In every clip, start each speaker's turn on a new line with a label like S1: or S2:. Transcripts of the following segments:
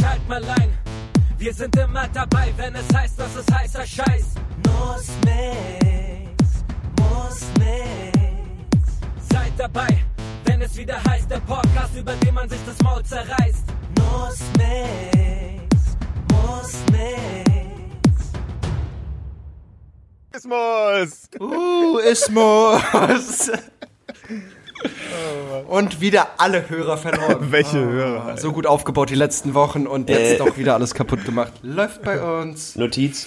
S1: Schalt mal ein, wir sind immer dabei, wenn es heißt, dass es heißer Scheiß. Muss nix, muss nix. Seid dabei, wenn es wieder heißt, der Podcast, über den man sich das Maul zerreißt. Muss nix, muss nix.
S2: Ismus!
S3: Uh, Ismus. Und wieder alle Hörer verloren.
S2: Welche Hörer?
S3: So gut aufgebaut die letzten Wochen und jetzt
S4: Äh.
S3: doch wieder alles kaputt gemacht. Läuft bei uns.
S4: Notiz.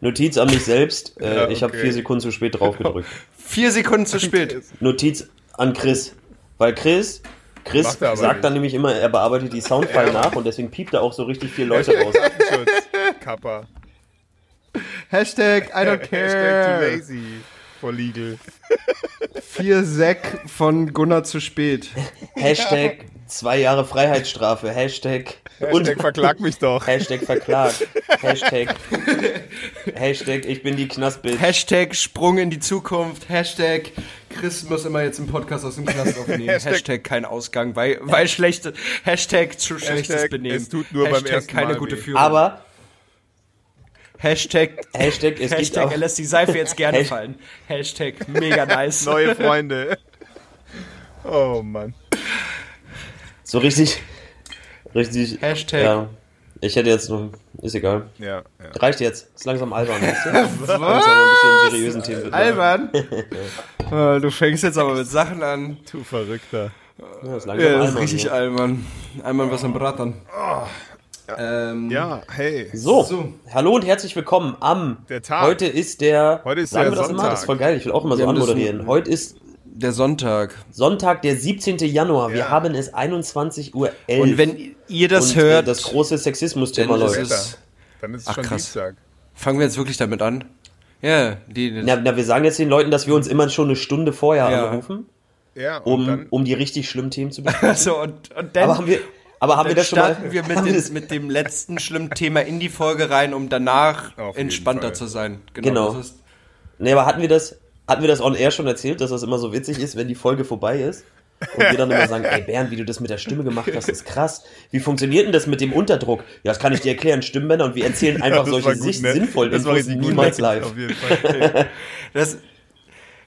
S4: Notiz an mich selbst. Äh,
S2: Ja,
S4: Ich habe
S2: okay.
S4: vier Sekunden zu spät drauf gedrückt.
S3: Vier Sekunden zu spät.
S4: Notiz an Chris. Weil Chris, Chris
S2: er
S4: sagt
S2: nicht.
S4: dann nämlich immer, er bearbeitet die Soundfile nach und deswegen piept da auch so richtig viele Leute raus.
S2: Kappa.
S3: Hashtag I don't
S2: Hashtag too
S3: care.
S2: lazy for legal.
S3: Vier Sek von Gunnar zu spät.
S4: Hashtag zwei Jahre Freiheitsstrafe. Hashtag,
S2: Hashtag verklag mich doch.
S4: Hashtag verklagt. Hashtag, Hashtag ich bin die Knastbild.
S3: Hashtag Sprung in die Zukunft. Hashtag Chris muss immer jetzt im Podcast aus dem Knast aufnehmen.
S2: Hashtag-
S3: Hashtag, kein Ausgang, weil, weil schlechte. Hashtag zu schlechtes
S2: Hashtag
S3: Benehmen.
S2: es tut nur beim
S3: Hashtag
S2: ersten
S3: keine
S2: Mal
S3: gute
S2: weh.
S3: Führung.
S4: Aber
S3: Hashtag,
S4: Hashtag es gibt
S3: Hashtag
S4: auch
S3: er lässt die Seife jetzt gerne
S4: Hasht-
S3: fallen. Hashtag mega nice.
S2: Neue Freunde. Oh Mann.
S4: so richtig, richtig.
S3: Hashtag.
S4: Ja, ich hätte jetzt noch, ist egal.
S2: Ja, ja.
S4: Reicht jetzt. Ist langsam albern, weißt du? Was? Langsam ein bisschen seriösen Themen. widmen.
S3: Albern. Äh, du fängst jetzt aber mit Sachen an.
S2: Du Verrückter.
S4: Ja, ist langsam
S3: Ja, das ist
S4: albern,
S3: richtig
S4: ja.
S3: albern. Albern was am Brattern. Ähm,
S2: Ja, hey.
S4: So,
S3: So.
S4: hallo und herzlich willkommen am.
S2: Der Tag.
S4: Heute ist der.
S2: Heute ist
S4: sagen
S2: der
S4: wir das immer?
S2: Sonntag.
S4: Das ist voll geil. Ich will auch immer so anmoderieren.
S3: so-
S4: Heute ist
S3: Der Sonntag.
S4: Sonntag, der 17. Januar. Wir
S2: Ja.
S4: haben es 21.11 Uhr.
S3: Und wenn ihr das
S4: und,
S3: hört,
S4: das große Sexismus-Thema
S3: ist
S4: läuft.
S3: es-
S2: Dann ist es
S3: Ach,
S2: schon
S3: krass.
S2: Dienstag.
S3: fangen wir jetzt wirklich damit an. Ja, die.
S4: Na, na, wir sagen jetzt den Leuten, dass wir uns immer schon eine Stunde vorher
S3: Ja.
S4: anrufen,
S2: Ja,
S4: um,
S2: dann.
S4: um die richtig schlimmen Themen zu besprechen.
S3: also, und, und dann,
S4: aber haben wir, aber haben wir das schon mal?
S3: starten wir mit,
S4: das-
S3: mit dem letzten schlimmen Thema in die Folge rein, um danach entspannter
S2: Fall.
S3: zu sein.
S4: Genau.
S3: das ist-
S4: Nee, aber hatten wir das, hatten wir das on air schon erzählt, dass das immer so witzig ist, wenn die Folge vorbei ist? Und wir dann immer sagen, ey Bernd, wie du das mit der Stimme gemacht hast, ist krass. Wie funktioniert denn das mit dem Unterdruck? Ja, das kann ich dir erklären, Stimmbänder und wir erzählen einfach
S2: das
S4: solche
S2: gut,
S4: sich
S2: ne?
S4: sinnvollen
S2: Das
S4: Infos
S2: gut,
S4: niemals
S2: ne?
S4: live.
S2: Auf jeden Fall.
S3: Das,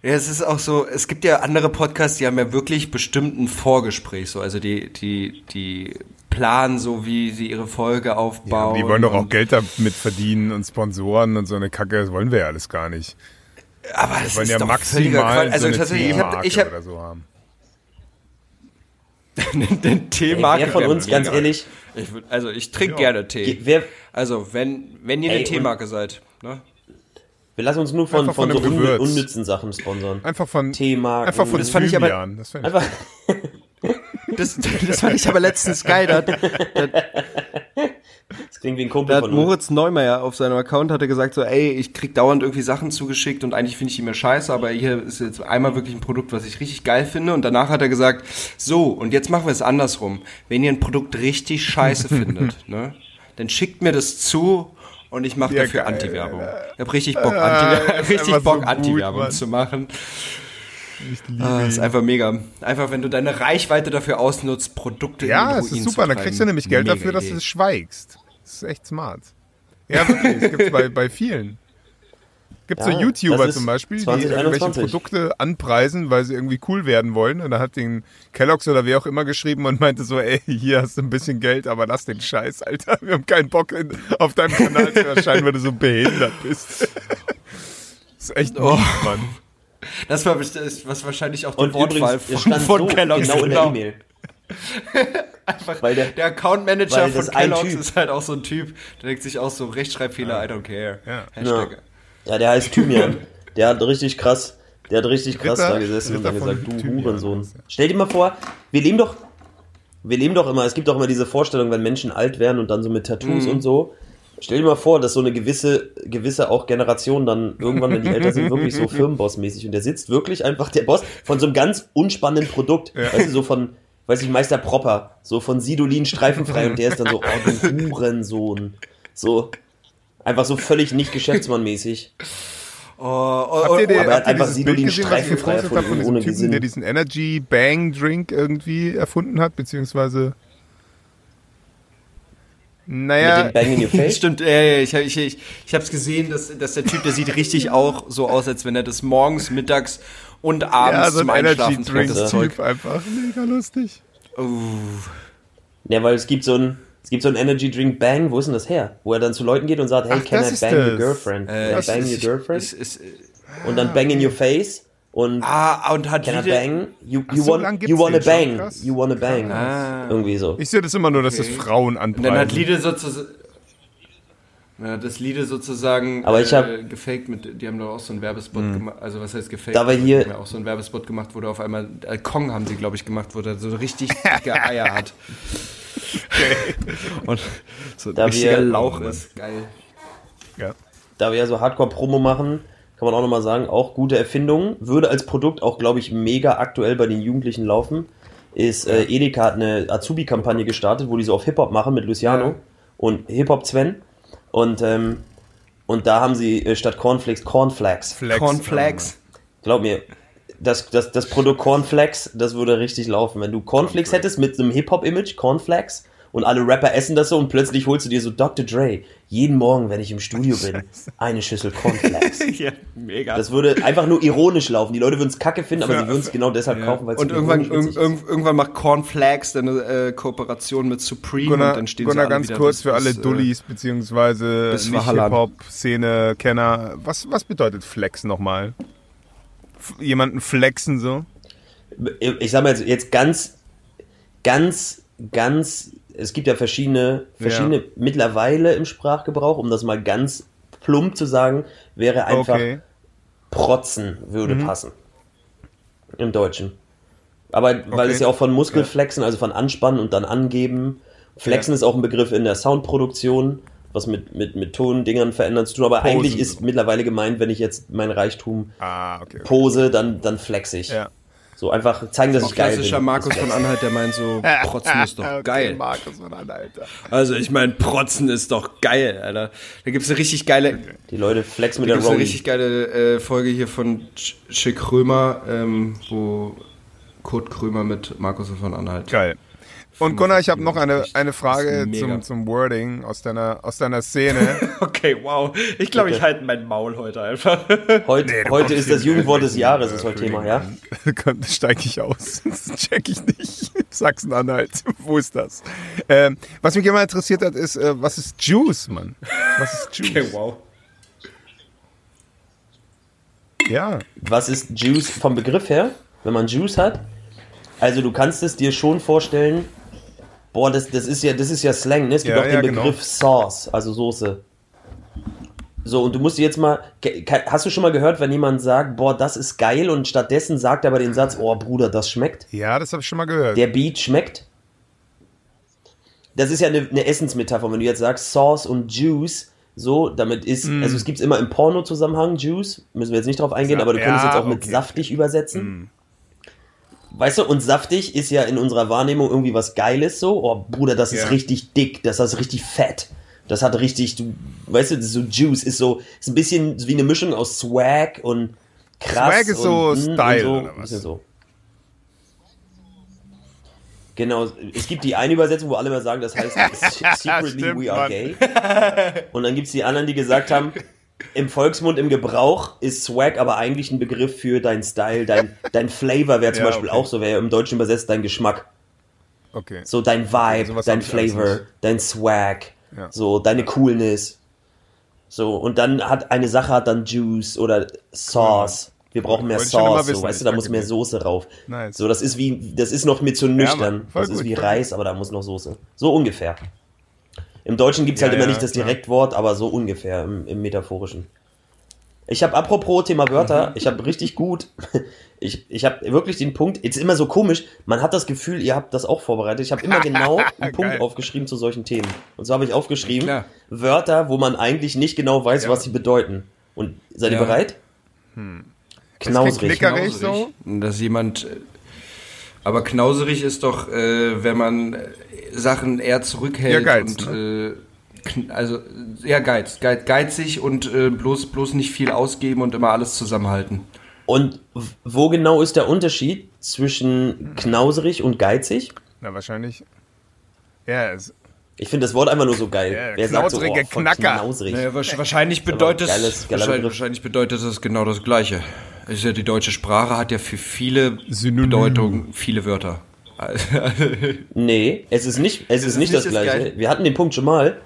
S3: ja, es ist auch so, es gibt ja andere Podcasts, die haben ja wirklich bestimmt ein Vorgespräch, so, also die, die, die planen so, wie sie ihre Folge
S2: Ja,
S3: aufbauen.
S2: die wollen doch auch Geld damit verdienen und Sponsoren und so eine Kacke. Das wollen wir ja alles gar nicht.
S3: Aber das
S2: Wir wollen
S3: ist
S2: ja
S3: doch völliger
S2: maximal
S3: Quatsch. Also
S2: so eine
S3: tatsächlich, ich habe
S2: Teemarke
S3: ich hab,
S2: oder so haben.
S3: den Teemarke.
S4: wer von uns, ganz ehrlich,
S3: Ich, würd- also ich trinke
S2: Ja.
S3: gerne Tee.
S4: wer,
S3: Also wenn, wenn ihr
S4: Ey,
S3: eine Teemarke seid, ne?
S4: Wir lassen uns nur von, von,
S2: von
S4: so unnü unnützen Sachen sponsern.
S2: Einfach von,
S4: Teemarken.
S2: einfach von
S3: Das fand ich aber-.
S2: Das fand ich
S4: Einfach,
S3: Das, das fand ich aber letztens geil. Da,
S4: das klingt wie ein Kumpel
S3: da
S4: von uns.
S3: Moritz Neumeier auf seinem Account hatte gesagt so, ey, ich krieg dauernd irgendwie Sachen zugeschickt und eigentlich finde ich die mir scheiße, aber hier ist jetzt einmal wirklich ein Produkt, was ich richtig geil finde und danach hat er gesagt, so, und jetzt machen wir es andersrum. Wenn ihr ein Produkt richtig scheiße findet, ne, dann schickt mir das zu und ich mache
S2: Ja,
S3: dafür Anti-Werbung. Ich habe richtig Bock, Anti richtig
S2: so
S3: Bock
S2: gut,
S3: Anti-Werbung zu machen.
S2: Ich liebe
S3: Ah, ist einfach mega. Einfach, wenn du deine Reichweite dafür ausnutzt, Produkte in
S2: Ja,
S3: den
S2: es ist super. Dann kriegst du nämlich Geld
S3: Mega
S2: dafür, dass
S3: Idee.
S2: du schweigst. Das ist echt smart. Ja, wirklich. Es gibt bei, bei vielen. Gibt so
S4: Ja,
S2: YouTuber
S4: das ist
S2: zum Beispiel, die irgendwelche
S4: 2021.
S2: Produkte anpreisen, weil sie irgendwie cool werden wollen. Und da hat den Kellogg's oder wer auch immer geschrieben und meinte so, ey, hier hast du ein bisschen Geld, aber lass den Scheiß, Alter. Wir haben keinen Bock, in, auf deinem Kanal zu erscheinen, weil du so behindert bist. Das ist echt
S3: Oh.
S2: mies, Mann.
S3: Das war was wahrscheinlich auch Wortwahl
S4: übrigens, es
S3: von, von
S4: so
S3: Kellogg's.
S4: genau in der E-Mail.
S3: Einfach,
S4: Weil
S3: der,
S4: der-
S3: Account Manager
S4: weil
S3: von Kellogg's ist halt auch so ein Typ, der denkt sich auch so Rechtschreibfehler, I don't care.
S2: Ja.
S3: Hashtag.
S4: Ja, der heißt Thymian. Der hat richtig krass, der hat richtig krass
S2: Ritter-
S4: da gesessen und dann
S2: Ritter
S4: gesagt, du Hurensohn. Stell dir mal vor, wir leben doch, wir leben doch immer, es gibt doch immer diese Vorstellung, wenn Menschen alt werden und dann so mit Tattoos
S3: Mhm.
S4: und so. Stell dir mal vor, dass so eine gewisse, gewisse auch Generation dann irgendwann, wenn die älter sind, wirklich so Firmenboss-mäßig und der sitzt wirklich einfach, der Boss, von so einem ganz unspannenden Produkt, weißt du, so von, weiß ich, Meister Propper, so von Sidolin streifenfrei und der ist dann so, oh, du Hurensohn. So, einfach so völlig nicht geschäftsmannmäßig.
S3: Oh, oh,
S2: Habt ihr, den,
S4: Aber er hat einfach Sidolin streifenfrei
S2: von
S4: erfunden,
S2: diesem
S4: ohne
S2: Typen,
S4: Gesinn.
S2: der diesen Energy Bang Drink irgendwie erfunden hat, beziehungsweise Naja,
S4: Mit dem Bang in your face?
S3: Stimmt, ja, ja, ich, ich, ich, ich habe es gesehen, dass, dass der Typ, der sieht richtig auch so aus, als wenn er das morgens, mittags und abends
S2: ja, so ein
S3: zum Einschlafen
S2: Energy
S3: trinkt, das Zeug.
S2: Typ einfach. Mega lustig.
S4: Ja, weil es gibt so ein, es gibt so ein Energy Drink Bang, wo ist denn das her? Wo er dann zu Leuten geht und sagt, hey,
S2: Ach,
S4: can I
S2: ist
S4: bang your
S2: das.
S4: girlfriend?
S3: Äh,
S4: can I bang
S3: ist-
S4: your girlfriend?
S3: es ist-
S4: und dann bang in your face und
S3: Ah, und hat
S4: can I
S3: Lieder-
S4: bang? You,
S2: Ach,
S4: you,
S2: so
S4: want, you wanna bang?
S2: krass.
S4: You wanna bang?
S3: Ah.
S4: Irgendwie so.
S2: Ich sehe das immer nur, dass das Frauen
S3: Und dann hat
S2: anpreisen.
S3: Liede sozusagen. Ja, das Liede sozusagen
S4: Aber ich hab-
S3: äh, gefaked mit, die haben doch auch so einen Werbespot gemacht, also was heißt gefaked?
S4: Da war hier-
S3: Die haben ja auch so einen Werbespot gemacht, wo der auf einmal, äh, Kong haben sie glaube ich gemacht, wo der so richtig dicke Eier hat. Und so ein
S4: Da
S3: richtiger
S4: wir-
S3: Lauch ist, geil.
S2: Ja.
S4: da wir ja so Hardcore-Promo machen, kann man auch nochmal sagen, auch gute Erfindung. Würde als Produkt auch, glaube ich, mega aktuell bei den Jugendlichen laufen. Ist, äh, Edeka hat eine Azubi-Kampagne gestartet, wo die so auf Hip-Hop machen mit Luciano
S3: Ja.
S4: und Hip-Hop-Sven. Und, ähm, und da haben sie äh, statt Cornflakes Cornflakes.
S3: Cornflakes.
S4: Glaub mir, das, das, das Produkt Cornflakes, das würde richtig laufen. Wenn du Cornflakes hättest mit einem Hip-Hop-Image, Cornflakes, und alle Rapper essen das so und plötzlich holst du dir so Dr. Dre, jeden Morgen, wenn ich im Studio bin, eine Schüssel Cornflakes.
S3: ja, mega.
S4: Das würde einfach nur ironisch laufen. Die Leute würden es kacke finden, aber
S2: Ja.
S4: sie würden es genau deshalb kaufen, weil es
S3: und
S4: so
S3: irgendwann, irg
S4: ist.
S3: irg irgendwann macht Cornflakes dann eine äh, Kooperation mit Supreme und
S2: Gunnar,
S3: dann stehen
S2: Gunnar
S3: sie
S2: ganz kurz
S3: bis-
S2: für alle
S3: äh,
S2: Dullis beziehungsweise. Hip-Hop-Szene-Kenner. Was, was bedeutet Flex nochmal? Jemanden flexen so?
S4: Ich sag mal jetzt, jetzt ganz, ganz, ganz, es gibt ja verschiedene, verschiedene
S2: Ja.
S4: mittlerweile im Sprachgebrauch, um das mal ganz plump zu sagen, wäre einfach
S2: Okay.
S4: protzen würde
S2: Mhm.
S4: passen. Im Deutschen. Aber weil
S2: Okay.
S4: es ja auch von Muskelflexen, also von Anspannen und dann angeben. Flexen
S2: Ja.
S4: ist auch ein Begriff in der Soundproduktion, was mit, mit, mit Tondingern verändern zu tun. Aber
S2: Posen
S4: eigentlich ist mittlerweile gemeint, wenn ich jetzt mein Reichtum
S2: Ah, okay. okay.
S4: pose, dann, dann flex ich.
S2: Ja.
S4: So einfach zeigen, dass ich geil
S3: klassischer
S4: bin.
S3: Markus von Anhalt, der meint so, Protzen ist doch
S2: Okay,
S3: geil.
S2: Markus von Alter.
S3: Also ich meine, Protzen ist doch geil, Alter. Da gibt's eine richtig geile,
S4: Die Leute flexen mit
S3: da
S4: der
S3: gibt's eine
S4: Rolli.
S3: richtig geile äh, Folge hier von Sch- Schick Krömer, ähm, wo Kurt Krömer mit Markus von Anhalt.
S2: Geil. Und Gunnar, ich habe noch eine, eine Frage zum, zum Wording aus deiner, aus deiner Szene.
S3: Okay, wow. Ich glaube, ich
S4: Bitte.
S3: halte mein Maul heute einfach.
S4: Heute,
S2: Nee,
S4: heute ist das Jugendwort des
S2: äh,
S4: Jahres,
S2: äh,
S4: ist heute Thema, ja?
S2: Komm, steig ich aus. Das check ich nicht. Sachsen-Anhalt. Wo ist das? Ähm, was mich immer interessiert hat, ist, äh, was ist Juice, Mann? Was ist Juice?
S3: Okay, wow.
S2: Ja.
S4: Was ist Juice vom Begriff her, wenn man Juice hat? Also du kannst es dir schon vorstellen, boah, das, das ist ja, das ist ja Slang, ne? Es gibt
S2: Ja,
S4: auch den
S2: ja, genau.
S4: Begriff Sauce, also Soße. So, und du musst jetzt mal, hast du schon mal gehört, wenn jemand sagt, boah, das ist geil und stattdessen sagt er aber den Satz, oh Bruder, das schmeckt?
S2: Ja, das habe ich schon mal gehört.
S4: Der Beat schmeckt? Das ist ja eine, eine Essensmetapher, wenn du jetzt sagst Sauce und Juice, so, damit ist,
S2: Mm.
S4: also es gibt immer im Porno-Zusammenhang Juice, müssen wir jetzt nicht drauf eingehen, aber du könntest
S2: ja,
S4: jetzt auch mit
S2: okay. Mm.
S4: saftig übersetzen. Weißt du, und saftig ist ja in unserer Wahrnehmung irgendwie was Geiles so. Oh, Bruder, das ist
S2: Ja.
S4: richtig dick, das ist richtig fett. Das hat richtig, du, weißt du, so Juice ist so, ist ein bisschen wie eine Mischung aus Swag und krass.
S2: Swag ist so
S4: und, mm,
S2: Style,
S4: und so,
S2: oder was?
S4: so. Genau, es gibt die eine Übersetzung, wo alle mal sagen, das heißt Secretly
S2: Stimmt,
S4: we are
S2: Mann.
S4: gay. Und dann gibt es die anderen, die gesagt haben, im Volksmund, im Gebrauch ist Swag aber eigentlich ein Begriff für dein Style, dein, dein Flavor wäre zum
S2: Ja,
S4: Beispiel
S2: okay.
S4: auch so, wäre im Deutschen übersetzt dein Geschmack.
S2: Okay.
S4: So dein Vibe,
S2: sowas
S4: dein Flavor, dein Swag,
S2: Ja.
S4: so deine Coolness. So, und dann hat eine Sache hat dann Juice oder Sauce. Wir brauchen mehr Sauce, so, weißt du, da muss mehr. Soße rauf.
S2: Nice.
S4: So, das ist wie, das ist noch mir zu nüchtern.
S2: Voll
S4: das ist wie Reis, aber da muss noch Soße. So ungefähr. Im Deutschen gibt es
S2: Ja,
S4: halt immer
S2: ja,
S4: nicht das. Direktwort, aber so ungefähr im, im Metaphorischen. Ich habe apropos Thema
S2: Mhm.
S4: Wörter, ich habe richtig gut, ich, ich habe wirklich den Punkt, jetzt immer so komisch, man hat das Gefühl, ihr habt das auch vorbereitet, ich habe immer genau einen Punkt
S2: Geil.
S4: aufgeschrieben zu solchen Themen. Und so habe ich aufgeschrieben,
S3: Klar.
S4: Wörter, wo man eigentlich nicht genau weiß,
S2: Ja.
S4: was sie bedeuten. Und seid ihr bereit?
S2: Hm.
S4: Knausrig.
S2: Knauserig so?
S3: Dass jemand. Äh, Aber knauserig ist doch, äh, wenn man äh, Sachen eher zurückhält
S2: Ja, Geiz,
S3: und äh, kn- also eher geiz, geiz, geizig und äh, bloß bloß nicht viel ausgeben und immer alles zusammenhalten.
S4: Und wo genau ist der Unterschied zwischen knauserig und geizig?
S2: Na, wahrscheinlich. Ja, es,
S4: Ich finde das Wort einfach nur so geil.
S2: Ja,
S4: Wer sagt so, oh,
S2: Knacker.
S4: Knausrig.
S3: Naja, wahrscheinlich bedeutet,
S4: geiles-
S3: wahrscheinlich, wahrscheinlich bedeutet das genau das Gleiche. Es ist ja die deutsche Sprache hat ja für viele
S2: Synonym.
S3: Bedeutungen viele Wörter.
S4: Nee, es ist nicht, es ist nicht das,
S3: nicht das
S4: Gleiche.
S3: Gleiche.
S4: Wir hatten den Punkt schon mal,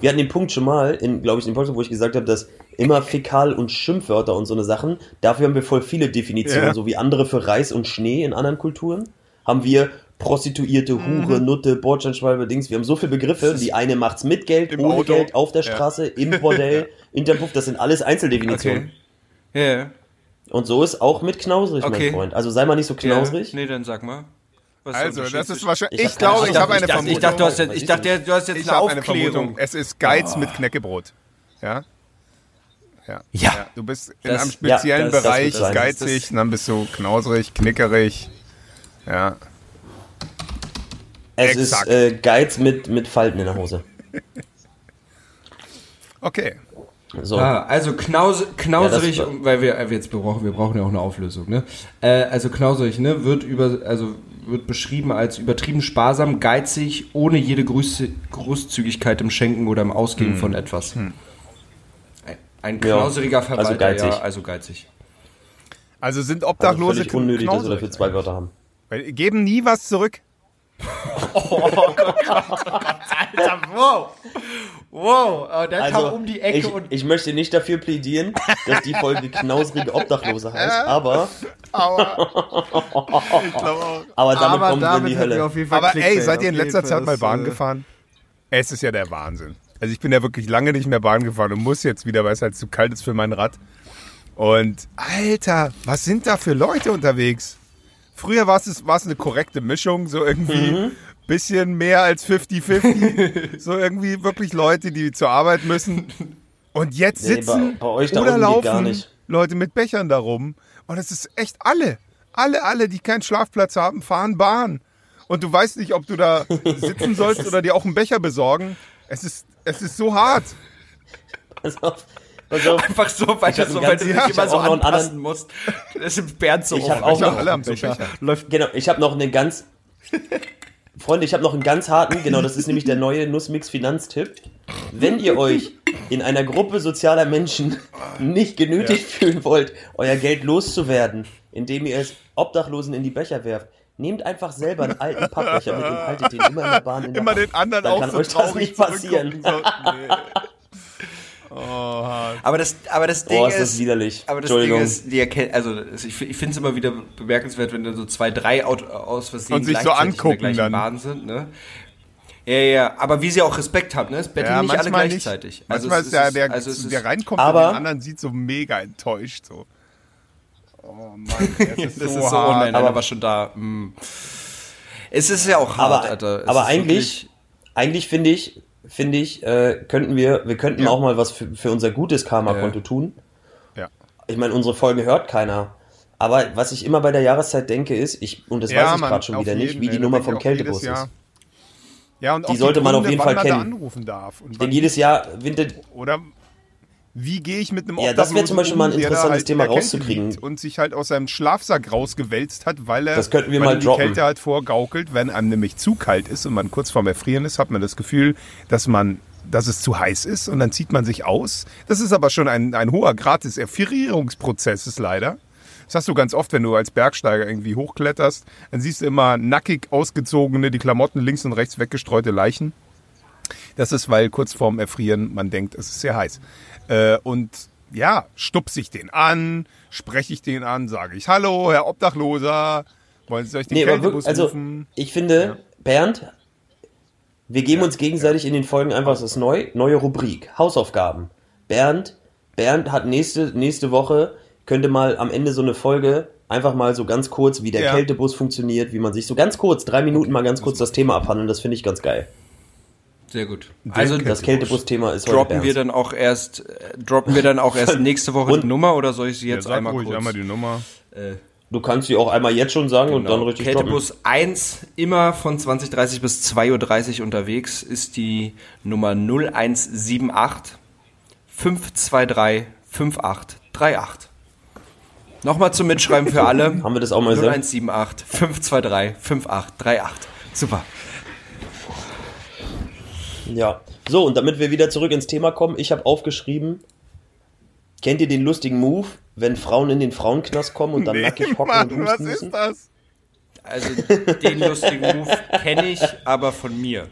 S4: wir hatten den Punkt schon mal, in, glaube ich, in dem Podcast, wo ich gesagt habe, dass immer Fäkal- und Schimpfwörter und so eine Sachen, dafür haben wir voll viele Definitionen,
S2: Ja.
S4: so wie andere für Reis und Schnee in anderen Kulturen, haben wir Prostituierte,
S2: Mhm.
S4: Hure, Nutte, Bordsteinschwalbe, Dings. Wir haben so viele Begriffe. Die eine macht's mit Geld,
S2: Im
S4: ohne
S2: Auto.
S4: Geld, auf der
S2: Ja.
S4: Straße, im Bordell, in der Puff. Das sind alles Einzeldefinitionen.
S3: Okay. Ja.
S4: Und so ist auch mit knausrig,
S3: Okay.
S4: mein Freund. Also sei mal nicht so knausrig.
S3: Ja. Nee, dann sag mal. Was
S2: Also, das ist wahrscheinlich.
S4: Ich
S2: glaube, ich habe eine
S3: ich
S2: Vermutung.
S3: ich dachte, du hast jetzt, ich dachte, du hast jetzt
S2: Ich
S3: eine
S2: eine
S3: Aufklärung.
S2: Vermutung. Es ist Geiz mit Knäckebrot. Ja? Ja.
S3: Ja.
S2: Du bist in
S3: Das-
S2: einem speziellen
S4: ja, das-
S2: Bereich geizig,
S3: Das-
S2: und dann bist du knausrig, knickerig. Ja.
S4: Es
S2: Exakt.
S4: ist äh, Geiz mit, mit Falten in der Hose.
S2: Okay.
S4: So.
S3: Ah, also knaus, knauserig,
S4: Ja,
S3: weil wir äh, jetzt brauchen wir brauchen ja auch eine Auflösung, ne? Äh, also knauserig, ne, wird über also wird beschrieben als übertrieben sparsam, geizig, ohne jede Groß, Großzügigkeit im Schenken oder im Ausgeben von etwas. Ein, ein
S4: Ja,
S3: knauseriger
S4: also
S3: Verwalter,
S4: geizig.
S3: ja, also geizig.
S2: Also sind
S4: Also
S2: Obdachlose
S4: völlig unnötig, dass wir dafür zwei Wörter haben.
S2: Weil geben nie was zurück.
S3: Alter, wow. Wow, äh, der
S4: Also, ich, ich möchte nicht dafür plädieren, dass die Folge knausrige Obdachlose heißt, aber,
S2: Aber. ich glaube auch.
S4: aber damit kommen wir in die Hölle.
S2: Aber ey, seid ihr in letzter Zeit mal Bahn gefahren? Es ist ja der Wahnsinn. Also ich bin ja wirklich lange nicht mehr Bahn gefahren und muss jetzt wieder, weil es halt zu kalt ist für mein Rad. Und Alter, was sind da für Leute unterwegs? Früher war es, war es eine korrekte Mischung, so irgendwie
S4: Mhm.
S2: bisschen mehr als 50-50. so irgendwie wirklich Leute, die zur Arbeit müssen. Und jetzt
S4: Nee,
S2: sitzen
S4: bei- bei da
S2: oder laufen. Leute mit Bechern da rum. Und es ist echt alle. Alle, alle, die keinen Schlafplatz haben, fahren Bahn. Und du weißt nicht, ob du da sitzen sollst oder dir auch einen Becher besorgen. Es ist, es ist so hart.
S4: Pass auf, auf.
S3: Einfach so, weil,
S4: hab
S3: so,
S4: einen
S3: weil du dich
S4: ich
S3: immer so anpassen
S4: anderen-
S3: musst. Das ist Bernd so.
S4: Ich hab
S3: oh,
S4: auch
S2: Ja,
S4: noch-
S2: alle so Becher.
S3: Läuft
S4: Genau, ich habe noch einen ganz. Freunde, ich habe noch einen ganz harten, genau, das ist nämlich der neue Nussmix-Finanztipp. Wenn ihr euch in einer Gruppe sozialer Menschen nicht genötigt fühlen wollt, euer Geld loszuwerden, indem ihr es Obdachlosen in die Becher werft, nehmt einfach selber einen alten Pappbecher mit und haltet den immer in der Bahn in der
S2: Immer
S4: Hand.
S2: den anderen
S4: Dann
S2: auch
S4: kann
S2: so
S4: euch das
S2: traurig
S4: nicht passieren.
S2: So, nee. Oh.
S3: Aber das, aber das Ding
S4: Boah, ist
S3: ist,
S4: das widerlich.
S3: Aber das. Ding ist, die erkennen, also ich, ich finde es immer wieder bemerkenswert, wenn da so zwei, drei Auto, aus Versehen
S2: Und sich so angucken
S3: in der gleichen
S2: dann.
S3: Bahn sind, ne? Ja, ja, aber wie sie auch Respekt haben, ne? Es betteln
S2: Ja,
S3: nicht alle
S2: manchmal
S3: gleichzeitig.
S2: Nicht. Manchmal
S3: es
S2: ist der, der,
S3: also
S2: der reinkommt
S4: Aber-
S2: und den anderen sieht so mega enttäuscht. So. Oh Mann, es ist
S3: das
S2: so,
S3: ist so, oh
S2: hart.
S3: nein,
S4: Aber-
S3: war schon da. mm. Es ist ja auch hart,
S4: aber,
S3: Alter. Es
S4: aber eigentlich, eigentlich finde ich, finde ich, äh, könnten wir, wir könnten
S2: Ja.
S4: auch mal was für, für unser gutes Karma-Konto tun.
S2: Ja.
S4: Ich meine, unsere Folge hört keiner. Aber was ich immer bei der Jahreszeit denke, ist, ich, und das
S2: Ja,
S4: weiß ich gerade schon wieder nicht,
S2: jeden,
S4: wie
S2: ey,
S4: die Nummer vom Kältebus ist.
S2: Ja, und
S4: Die sollte man auf jeden Fall kennen.
S2: anrufen darf. Und
S4: Denn jedes Jahr windet,
S2: oder wie gehe ich mit einem
S4: Ja, das wäre zum Beispiel mal ein interessantes
S2: halt
S4: Thema rauszukriegen.
S2: Und sich halt aus seinem Schlafsack rausgewälzt hat, weil er
S4: Das könnten wir mal
S2: die
S4: droppen.
S2: Kälte halt vorgaukelt. Wenn einem nämlich zu kalt ist und man kurz vorm Erfrieren ist, hat man das Gefühl, dass man dass es zu heiß ist und dann zieht man sich aus. Das ist aber schon ein, ein hoher Grad des Erfrierungsprozesses leider. Das hast du ganz oft, wenn du als Bergsteiger irgendwie hochkletterst. Dann siehst du immer nackig ausgezogene, die Klamotten links und rechts weggestreute Leichen. Das ist, weil kurz vorm Erfrieren man denkt, es ist sehr heiß. Äh, und ja, stupse ich den an, spreche ich den an, sage ich, hallo, Herr Obdachloser, wollen Sie euch den
S4: nee,
S2: Kältebus
S4: also,
S2: rufen?
S4: ich finde, Bernd, wir geben uns gegenseitig in den Folgen einfach das neu, neue Rubrik, Hausaufgaben. Bernd, Bernd hat nächste, nächste Woche, könnte mal am Ende so eine Folge einfach mal so ganz kurz, wie der
S2: Ja.
S4: Kältebus funktioniert, wie man sich so ganz kurz, drei Minuten mal ganz kurz das Thema abhandeln, das finde ich ganz geil.
S3: Sehr gut. Also
S4: Das Kältebus-Thema ist heute
S3: droppen wir dann auch erst, äh, droppen wir dann auch erst nächste Woche
S4: Und-
S3: die Nummer oder soll ich sie
S2: Ja,
S3: jetzt
S2: sag
S3: einmal
S2: ruhig
S3: kurz?
S2: einmal die Nummer.
S4: Du kannst sie auch einmal jetzt schon sagen und
S3: Genau.
S4: dann richtig droppen.
S3: Kältebus 1, immer von 20.30 bis 2.30 Uhr unterwegs, ist die Nummer 0178 523 5838. Nochmal zum Mitschreiben für alle.
S4: Haben wir das auch mal gesagt?
S3: 0178 523 5838. Super.
S4: Ja. So, und damit wir wieder zurück ins Thema kommen, ich habe aufgeschrieben, kennt ihr den lustigen Move, wenn Frauen in den Frauenknast kommen und dann nackig hocken
S2: Mann,
S4: und
S2: was
S4: husten
S2: ist
S4: müssen?
S2: das?
S3: Also den lustigen Move kenne ich, aber von mir.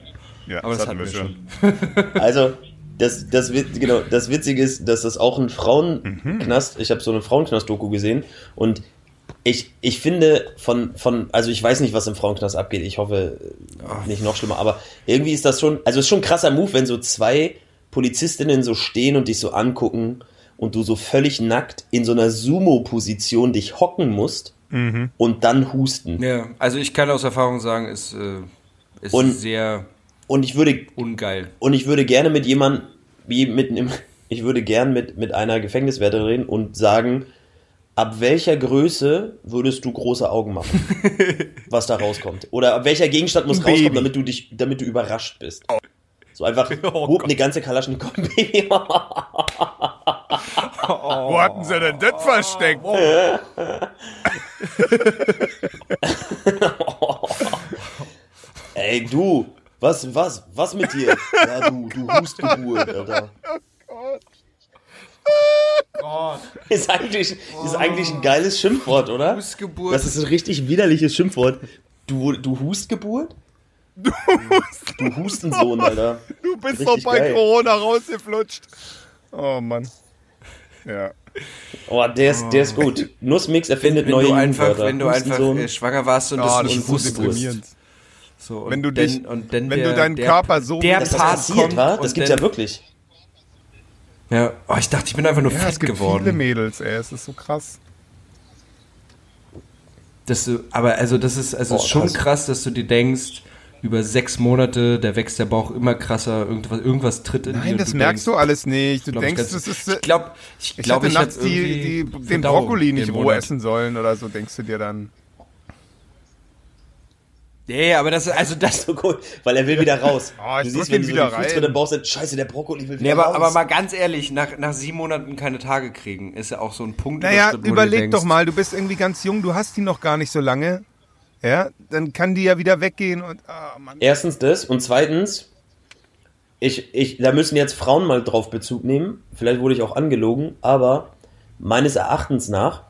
S2: Ja,
S3: Aber das
S2: hatten
S3: hatten
S2: wir schon.
S4: Also, das, das, genau, das Witzige ist, dass das auch ein Frauenknast, ich habe so eine Frauenknast-Doku gesehen und ich, ich finde von, von, also ich weiß nicht, was im Frauenknast abgeht, ich hoffe äh, nicht noch schlimmer, aber irgendwie ist das schon, also es ist schon ein krasser Move, wenn so zwei Polizistinnen so stehen und dich so angucken und du so völlig nackt in so einer Sumo-Position dich hocken musst und dann husten.
S3: Ja, also ich kann aus Erfahrung sagen, ist, äh, ist
S4: Und-
S3: sehr
S4: Und ich würde
S3: ungeil.
S4: Und ich würde gerne mit jemandem, wie mit einem, ich würde gern mit, mit einer Gefängniswärterin reden und sagen, ab welcher Größe würdest du große Augen machen, was da rauskommt? Oder ab welcher Gegenstand muss
S2: Baby.
S4: rauskommen, damit du dich, damit du überrascht bist? So einfach,
S3: Oh
S4: hup, eine ganze Kalaschnikow, Baby.
S2: Wo hatten sie denn das versteckt?
S4: Ey, du, was, was, was mit dir? Ja, du, du Hustgeburt, Alter. Ist eigentlich, ist eigentlich ein geiles Schimpfwort, oder?
S3: Hustgeburt.
S4: Das ist ein richtig widerliches Schimpfwort. Du, du Hustgeburt? Du, du Hustensohn, Alter.
S2: Du bist
S4: Richtig
S2: doch bei
S4: geil.
S2: Corona rausgeflutscht. Oh Mann. Ja.
S4: Oh, der ist, der ist gut. Nussmix erfindet
S3: wenn
S4: neue
S3: du einfach, wenn du einfach
S4: Hustensohn.
S3: äh, schwanger warst und
S2: Oh,
S3: das
S2: das
S3: nicht wusstest. So, und
S2: Wenn du dich-
S3: und dann
S2: wenn
S3: der,
S2: du deinen
S3: der,
S2: Körper so
S3: der
S4: Dass das
S3: Part
S4: passiert,
S3: kommt
S4: wa? Das
S3: und
S4: gibt's ja wirklich.
S3: Ja, oh, ich dachte, ich bin einfach nur
S2: Ja,
S3: fett
S2: es gibt
S3: geworden.
S2: viele Mädels, ey. Es ist so krass.
S3: Dass du, aber also das ist also
S4: Boah,
S3: ist schon
S4: krass.
S3: krass. dass du dir denkst, über sechs Monate, da wächst der Bauch immer krasser, irgendwas, irgendwas tritt in dir.
S2: Nein, das
S3: du
S2: merkst
S3: denkst,
S2: du alles nicht. Du
S3: glaub, ich
S2: denkst,
S3: ganz-
S2: das ist.
S3: Ich glaube, ich,
S2: Ich
S3: glaub,
S2: hätte
S3: ich hab
S2: nachts die, die, den Brokkoli nicht roh essen sollen oder so, denkst du dir dann.
S3: Nee, aber das also das
S4: So cool, weil er will wieder raus.
S2: Oh, ich
S4: du siehst, wenn die so
S2: wieder rein.
S4: im Bauch sind, scheiße, der Brokkoli will wieder
S3: Nee, aber,
S4: raus.
S3: aber mal ganz ehrlich, nach, nach sieben Monaten keine Tage kriegen, ist ja auch so ein Punkt.
S2: Naja,
S3: du
S2: überleg
S3: denkst,
S2: doch mal, du bist irgendwie ganz jung, du hast die noch gar nicht so lange. Ja, dann kann die ja wieder weggehen und. Ah, Mann.
S4: Erstens das und zweitens, ich, ich, da müssen jetzt Frauen mal drauf Bezug nehmen. Vielleicht wurde ich auch angelogen, aber meines Erachtens nach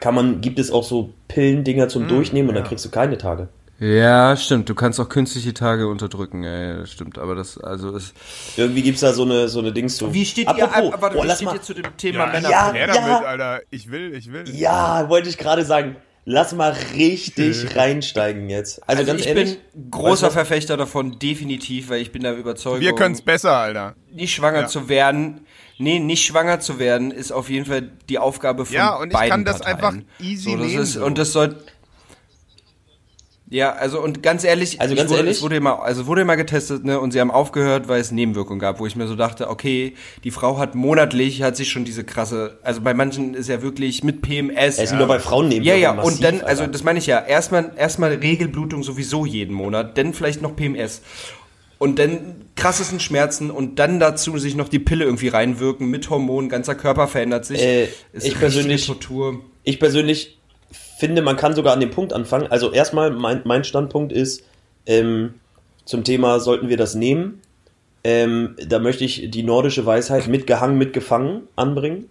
S4: kann man, gibt es auch so Pillendinger zum Durchnehmen und dann kriegst du keine Tage.
S3: Ja, stimmt. Du kannst auch künstliche Tage unterdrücken. Ja, das stimmt. Aber das, also ist.
S4: Irgendwie gibt's da so eine, so eine Dings so.
S3: Wie steht
S4: Apropos,
S3: ihr, warte,
S4: oh,
S3: wie
S4: lass
S3: steht
S4: mal,
S3: ihr zu dem Thema
S2: Ja,
S3: Männer?
S4: ja.
S2: her damit, Alter. Ich will, ich will.
S4: ja, wollte ich gerade sagen. Lass mal richtig reinsteigen jetzt. Also,
S3: Also
S4: ganz
S3: ich
S4: ehrlich.
S3: bin großer Verfechter davon, definitiv, weil ich bin der Überzeugung,
S2: Wir können's besser, Alter.
S3: nicht schwanger
S2: Ja.
S3: zu werden. Nee, nicht schwanger zu werden, ist auf jeden Fall die Aufgabe von
S2: Ja, und ich
S3: beiden
S2: kann das
S3: Parteien.
S2: einfach easy
S3: so, das
S2: nehmen,
S3: Ist,
S2: so.
S3: Und das soll. Ja, also und ganz ehrlich,
S4: Also ganz
S3: wurde,
S4: ehrlich?
S3: es wurde immer, also wurde immer getestet, ne, und sie haben aufgehört, weil es Nebenwirkungen gab, wo ich mir so dachte, okay, die Frau hat monatlich, hat sich schon diese krasse, also bei manchen ist ja wirklich mit PMS.
S4: Er ist nur bei Frauen neben
S3: Ja, ja,
S4: massiv,
S3: und dann, also
S4: Alter.
S3: das meine ich ja, erstmal erstmal Regelblutung sowieso jeden Monat, dann vielleicht noch PMS. Und dann krassesten Schmerzen und dann dazu sich noch die Pille irgendwie reinwirken mit Hormonen, ganzer Körper verändert sich.
S4: Äh,
S3: Ist
S4: ich persönlich-
S3: Tortur.
S4: ich persönlich finde, man kann sogar an dem Punkt anfangen. Also erstmal, mein, mein Standpunkt ist, ähm, zum Thema, sollten wir das nehmen? Ähm, da möchte ich die nordische Weisheit mitgehangen, mitgefangen anbringen.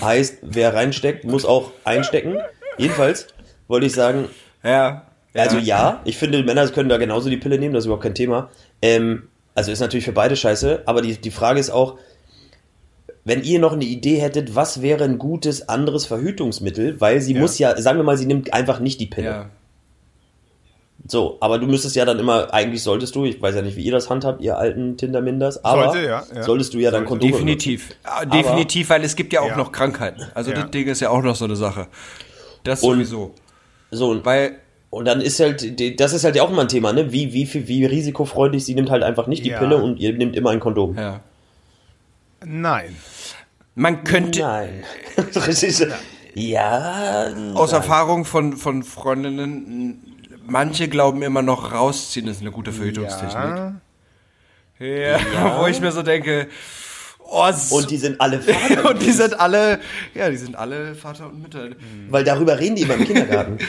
S4: Heißt, wer reinsteckt, muss auch einstecken. Jedenfalls wollte ich sagen,
S3: Ja.
S4: also ja, ich finde, Männer können da genauso die Pille nehmen, das ist überhaupt kein Thema. Ähm, also ist natürlich für beide scheiße, aber die, die Frage ist auch, wenn ihr noch eine Idee hättet, was wäre ein gutes anderes Verhütungsmittel, weil sie
S2: Ja.
S4: muss ja, sagen wir mal, sie nimmt einfach nicht die Pille.
S3: Ja.
S4: So, aber du müsstest ja dann immer, eigentlich solltest du, ich weiß ja nicht, wie ihr das handhabt, ihr alten Tinderminders, aber
S2: Sollte, ja, ja.
S4: solltest du ja dann. Kondome
S3: Definitiv. Ja, definitiv, weil es gibt ja auch
S2: Ja.
S3: noch Krankheiten. Also
S2: Ja.
S3: das Ding ist ja auch noch so eine Sache. Das
S4: Und-
S3: sowieso.
S4: benutzen. So, und,
S3: Weil,
S4: und dann ist halt, das ist halt ja auch immer ein Thema, ne? Wie, wie, wie, wie risikofreundlich, sie nimmt halt einfach nicht die
S2: Ja.
S4: Pille und ihr nehmt immer ein Kondom.
S3: ja.
S2: Nein.
S3: Man könnte,
S4: Nein. Das ist- ja.
S3: aus
S4: nein.
S3: Erfahrung von, von Freundinnen, manche glauben immer noch, rausziehen ist eine gute Verhütungstechnik.
S2: Ja.
S3: Ja, wo ich mir so denke, Oh,
S4: Und die sind alle Vater.
S3: und die sind alle, ja, die sind alle Vater und Mütter.
S4: weil darüber reden die immer im Kindergarten.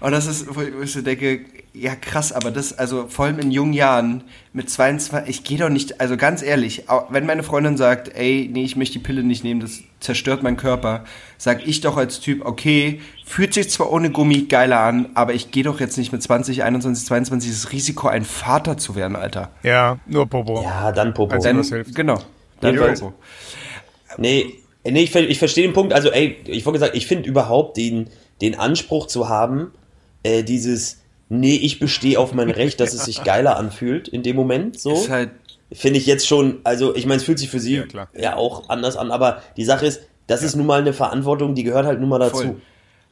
S3: Und das ist, wo ich so denke, ja krass, aber das, also vor allem in jungen Jahren mit 22, ich gehe doch nicht, also ganz ehrlich, wenn meine Freundin sagt, ey, nee, ich möchte die Pille nicht nehmen, das zerstört meinen Körper, sag ich doch als Typ, okay, fühlt sich zwar ohne Gummi geiler an, aber ich gehe doch jetzt nicht mit 20, 21, 22 das Risiko, ein Vater zu werden, Alter.
S2: Ja, nur Popo.
S4: Ja, dann Popo.
S2: Also- hilft.
S3: genau. Dann. Popo.
S4: Nee, nee ich, ich verstehe den Punkt. Also, ey, ich wollte gesagt, ich finde überhaupt den, den Anspruch zu haben, äh, dieses, nee, ich bestehe auf mein Recht, dass es sich geiler anfühlt in dem Moment, so.
S3: Ist halt,
S4: Finde ich jetzt schon, also ich meine, es fühlt sich für sie
S2: Ja,
S4: ja, auch anders an, aber die Sache ist, das ist nun mal eine Verantwortung, die gehört halt nun mal dazu.
S3: Voll.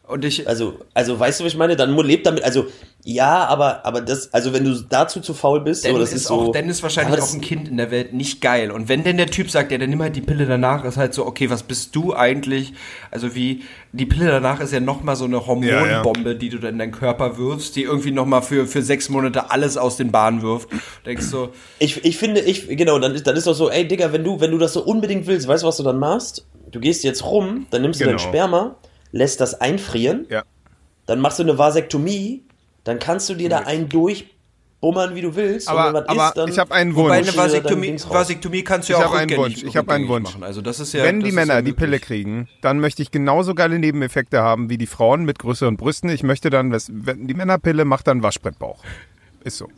S3: Und ich,
S4: Also, also weißt du, was ich meine? Dann lebt damit, also ja, aber, aber das, also wenn du dazu zu faul bist, so, das
S3: ist,
S4: ist
S3: auch,
S4: so.
S3: Dennis ist wahrscheinlich
S4: Ja,
S3: auch ein Kind in der Welt nicht geil. Und wenn denn der Typ sagt, ja, dann nimm halt die Pille danach, ist halt so, okay, was bist du eigentlich? Also wie, die Pille danach ist ja nochmal so eine Hormonbombe, die du dann in deinen Körper wirfst, die irgendwie nochmal für, für sechs Monate alles aus den Bahnen wirft. Denkst so,
S4: Ich, ich finde, ich, genau, dann ist, dann ist doch so, ey Digga, wenn du, wenn du das so unbedingt willst, weißt du, was du dann machst? Du gehst jetzt rum, dann nimmst du
S2: Genau.
S4: dein Sperma, lässt das einfrieren,
S2: Ja.
S4: dann machst du eine Vasektomie, dann kannst du dir da einen durchbummern, wie du willst.
S2: Aber-
S4: und wenn was
S2: aber
S4: ist, dann
S2: ich hab einen
S3: wobei
S2: Wunsch.
S3: eine
S4: Schiebe dein
S3: Vasektomie. Vasektomie kannst du ja
S2: Ich
S3: auch
S2: habe einen Wunsch. Ich habe einen Wunsch.
S3: Machen. Also das ist ja,
S2: Wenn
S3: das
S2: die
S3: ist
S2: Männer
S3: ja
S2: die Pille kriegen, dann möchte ich genauso geile Nebeneffekte haben wie die Frauen mit größeren Brüsten. Ich möchte dann, was- wenn die Männerpille macht dann Waschbrettbauch. Ist so.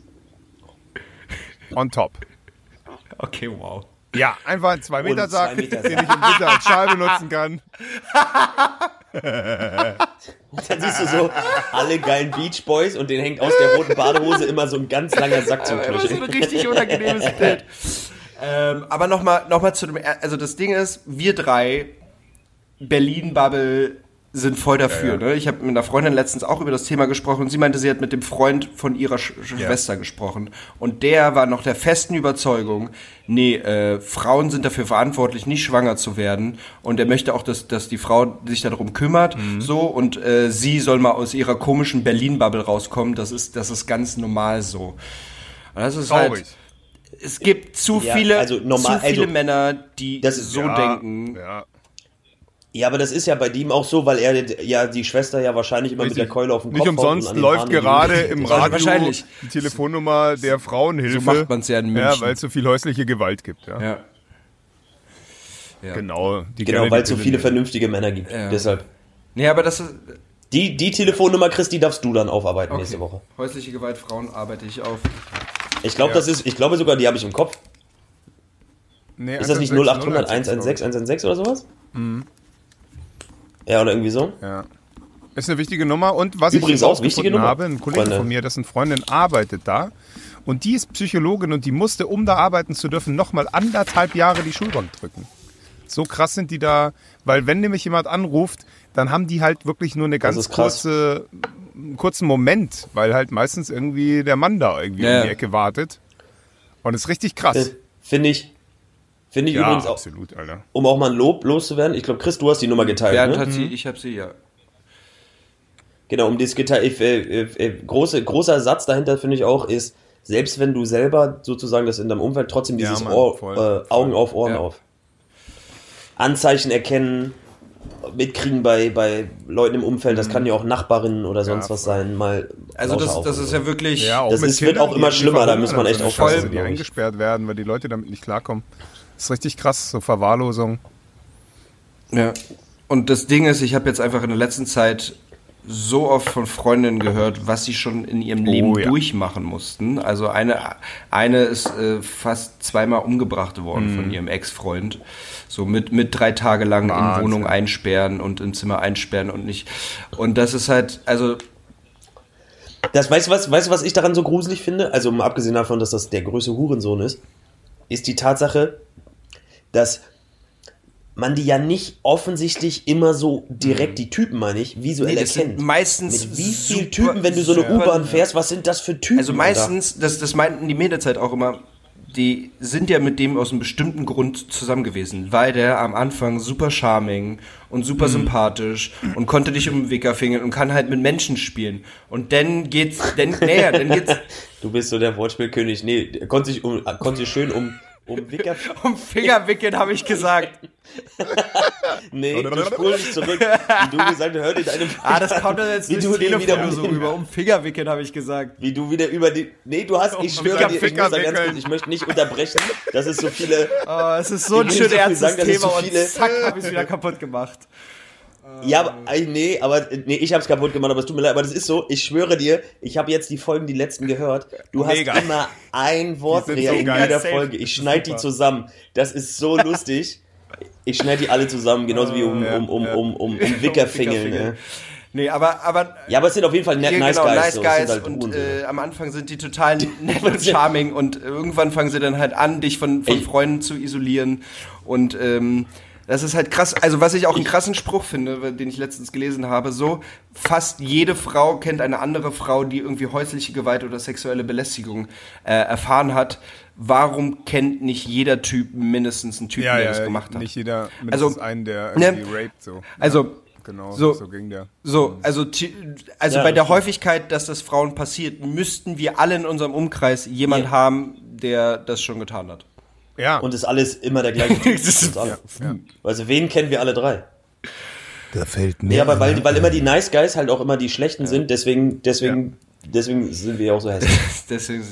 S2: On top.
S3: Okay, wow.
S2: Ja, einfach einen 2 Meter
S4: Und
S2: Sack,
S4: zwei Meter
S2: den ich im Winter als Schal benutzen kann.
S4: Dann siehst du so alle geilen Beach Boys und den hängt aus der roten Badehose immer so ein ganz langer Sack zum
S3: Das ist ein
S4: Knöchel.
S3: richtig unangenehmes Bild. Ähm, aber nochmal noch mal zu dem, also das Ding ist, wir drei, Berlin-Bubble, sind voll dafür. Ne? Ich habe mit einer Freundin letztens auch über das Thema gesprochen und sie meinte, sie hat mit dem Freund von ihrer Sch Schwester gesprochen. Und der war noch der festen Überzeugung, nee, äh, Frauen sind dafür verantwortlich, nicht schwanger zu werden. Und er möchte auch, dass, dass die Frau sich darum kümmert. So, und äh, sie soll mal aus ihrer komischen Berlin-Bubble rauskommen. Das ist, das ist ganz normal so. Und das ist
S2: Traurig.
S3: halt es gibt zu
S4: Ja,
S3: viele,
S4: also normal-
S3: zu viele
S4: also,
S3: Männer, die
S4: das ist-
S3: so
S2: ja,
S3: denken.
S2: Ja.
S4: Ja, aber das ist ja bei dem auch so, weil er ja die Schwester ja wahrscheinlich immer mit
S2: Richtig.
S4: der Keule auf dem Kopf
S2: Nicht umsonst läuft gerade im Radio
S3: wahrscheinlich.
S2: die Telefonnummer der Frauenhilfe.
S3: So macht man's ja in
S2: Ja,
S3: München.
S2: weil es so viel häusliche Gewalt gibt. Ja.
S3: Ja. ja.
S2: Genau. Die
S4: Genau, weil es so viele vernünftige Männer gibt.
S3: Ja.
S4: Deshalb.
S3: Nee, aber das ist.
S4: Die, die Telefonnummer, Chris, die darfst du dann aufarbeiten
S3: Okay.
S4: nächste Woche.
S3: Häusliche Gewalt, Frauen arbeite ich auf.
S4: Ich glaube,
S2: Ja.
S4: das ist, ich glaube sogar, die habe ich im Kopf.
S2: Nee,
S4: Ist das nicht
S2: 116,
S4: 0800 116 116 oder sowas? Ja, oder irgendwie so.
S2: Ja. Ist eine wichtige Nummer. Und was
S4: Übrigens
S2: ich
S4: auch wichtige Nummer,
S2: habe, ein Kollege
S4: Freunde.
S2: von mir, dessen Freundin arbeitet da. Und die ist Psychologin und die musste, um da arbeiten zu dürfen, nochmal anderthalb Jahre die Schulbank drücken. So krass sind die da, weil wenn nämlich jemand anruft, dann haben die halt wirklich nur eine ganz kurze, kurzen Moment, weil halt meistens irgendwie der Mann da irgendwie
S3: Ja.
S2: um die Ecke wartet. Und ist richtig krass.
S4: Äh, Finde ich, finde ich
S2: ja,
S4: übrigens auch,
S2: absolut, Alter.
S4: um auch mal ein Lob loszuwerden. Ich glaube, Chris, du hast die Nummer geteilt,
S3: Bernd
S4: ne?
S3: hat sie, ich habe sie, ja.
S4: Genau, um das geteilt. Äh, äh, äh, große, großer Satz dahinter finde ich auch ist, selbst wenn du selber sozusagen das in deinem Umfeld trotzdem
S2: Ja,
S4: dieses
S2: Mann,
S4: Ohr,
S2: voll,
S4: äh,
S2: voll.
S4: Augen auf, Ohren
S3: Ja.
S4: auf. Anzeichen erkennen, mitkriegen bei, bei Leuten im Umfeld, das kann ja auch Nachbarinnen oder sonst was
S2: voll.
S4: sein, mal.
S3: Also das, das ist ja wirklich.
S2: Ja, auch
S4: Das ist- wird auch immer schlimmer, da muss man echt aufpassen,
S2: Die eingesperrt werden, weil die Leute damit nicht klarkommen. Das ist richtig krass, so Verwahrlosung.
S3: Ja. Und das Ding ist, ich habe jetzt einfach in der letzten Zeit so oft von Freundinnen gehört, was sie schon in ihrem Leben
S2: Oh, ja.
S3: durchmachen mussten. Also eine, eine ist äh, fast zweimal umgebracht worden
S2: Mhm.
S3: von ihrem Ex-Freund. So mit, mit drei Tage lang in
S2: Wahnsinn.
S3: Wohnung einsperren und im Zimmer einsperren und nicht. Und das ist halt, also
S4: Das, weißt du was, weißt du, was ich daran so gruselig finde? Also mal abgesehen davon, dass das der größte Hurensohn ist, ist die Tatsache, dass man die ja nicht offensichtlich immer so direkt, die Typen meine ich, visuell
S3: Mhm. Nee,
S4: erkennt.
S3: meistens
S4: Mit wie vielen Typen, wenn du so eine U-Bahn fährst, was sind das für Typen?
S3: Also meistens, das, das meinten die Mädels halt auch immer, die sind ja mit dem aus einem bestimmten Grund zusammen gewesen, weil der am Anfang super charming und super
S4: Mhm.
S3: sympathisch und konnte dich um den Wicker fingern und kann halt mit Menschen spielen. Und dann geht's, dann, naja, dann geht's,
S4: Du bist so der Wortspielkönig. Nee, konnte sich, um, konnte sich schön um um Wicker.
S3: Um Fingerwickeln habe ich gesagt.
S4: nee, du spul dich zurück. Wie du gesagt hast, hör dir deine
S3: Ah, das kommt dann jetzt
S4: wie
S3: durchs
S4: du
S3: Telefon
S4: wieder
S3: so rüber. Um Fingerwickeln habe ich gesagt.
S4: Wie du wieder über die. Nee, du hast. Ich schwöre
S2: Finger-
S4: dir, ich muss ganz kurz, ich möchte nicht unterbrechen, dass es so viele.
S3: Oh, es ist so ein
S4: Ich will
S3: schön
S4: so
S3: Thema
S4: so
S3: und
S4: viele-
S3: zack, habe ich es wieder kaputt gemacht.
S4: Ja, aber, äh, nee, aber nee, ich hab's kaputt gemacht, aber es tut mir leid, aber das ist so, ich schwöre dir, ich habe jetzt die Folgen, die letzten gehört. Du hast
S2: Mega.
S4: immer ein Wortdreher
S2: so
S4: in jeder
S3: Safe.
S4: Folge. Ich schneide die zusammen. Das ist so lustig. Ich schneide die alle zusammen, genauso wie um, um, um, um, um, um Wickerfingeln.
S3: Wickerfingeln.
S4: ne?
S3: Nee, aber, aber
S4: Ja, aber es sind auf jeden Fall net, nice
S3: genau,
S4: guys.
S3: nice
S4: so.
S3: Guys
S4: halt
S3: und
S4: Hurensohn.
S3: äh, am Anfang sind die total nett und charming und irgendwann fangen sie dann halt an, dich von, von Freunden zu isolieren und ähm, das ist halt krass. Also was ich auch einen krassen Spruch finde, den ich letztens gelesen habe, so fast jede Frau kennt eine andere Frau, die irgendwie häusliche Gewalt oder sexuelle Belästigung äh, erfahren hat. Warum kennt nicht jeder Typ mindestens einen Typen,
S2: Ja,
S3: der
S2: ja,
S3: das gemacht hat?
S2: nicht jeder, mindestens
S3: Also,
S2: einen, der
S3: ne,
S2: irgendwie raped, so.
S3: Also
S2: Genau,
S3: so-
S2: so, ging der.
S3: So, also, also
S4: Ja,
S3: bei der. Häufigkeit, dass das Frauen passiert, müssten wir alle in unserem Umkreis jemand
S4: Ja.
S3: haben, der das schon getan hat.
S2: Ja,
S4: Und ist alles immer der gleiche
S3: ist-
S4: alle.
S2: ja.
S4: Also wen kennen wir alle drei?
S2: da fällt mir.
S4: Ja, aber weil, weil immer die Nice Guys halt auch immer die Schlechten sind, deswegen, deswegen, deswegen sind wir ja auch so hässlich.
S3: Deswegen,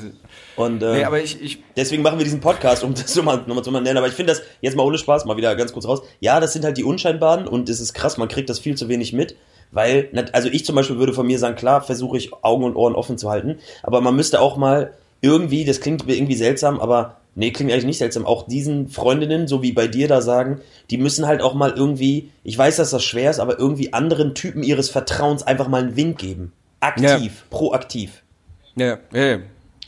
S4: Und äh,
S3: nee, aber ich, ich,
S4: deswegen machen wir diesen Podcast, um das mal, nochmal zu mal nennen. Aber ich finde das jetzt mal ohne Spaß, mal wieder ganz kurz raus. Ja, das sind halt die Unscheinbaren und es ist krass, man kriegt das viel zu wenig mit. Weil, also ich zum Beispiel würde von mir sagen, klar, versuche ich Augen und Ohren offen zu halten, aber man müsste auch mal irgendwie, das klingt irgendwie seltsam, aber nee, klingt eigentlich nicht seltsam, auch diesen Freundinnen, so wie bei dir da sagen, die müssen halt auch mal irgendwie, ich weiß, dass das schwer ist, aber irgendwie anderen Typen ihres Vertrauens einfach mal einen Wink geben. Aktiv, proaktiv.
S3: ja, ja, ja.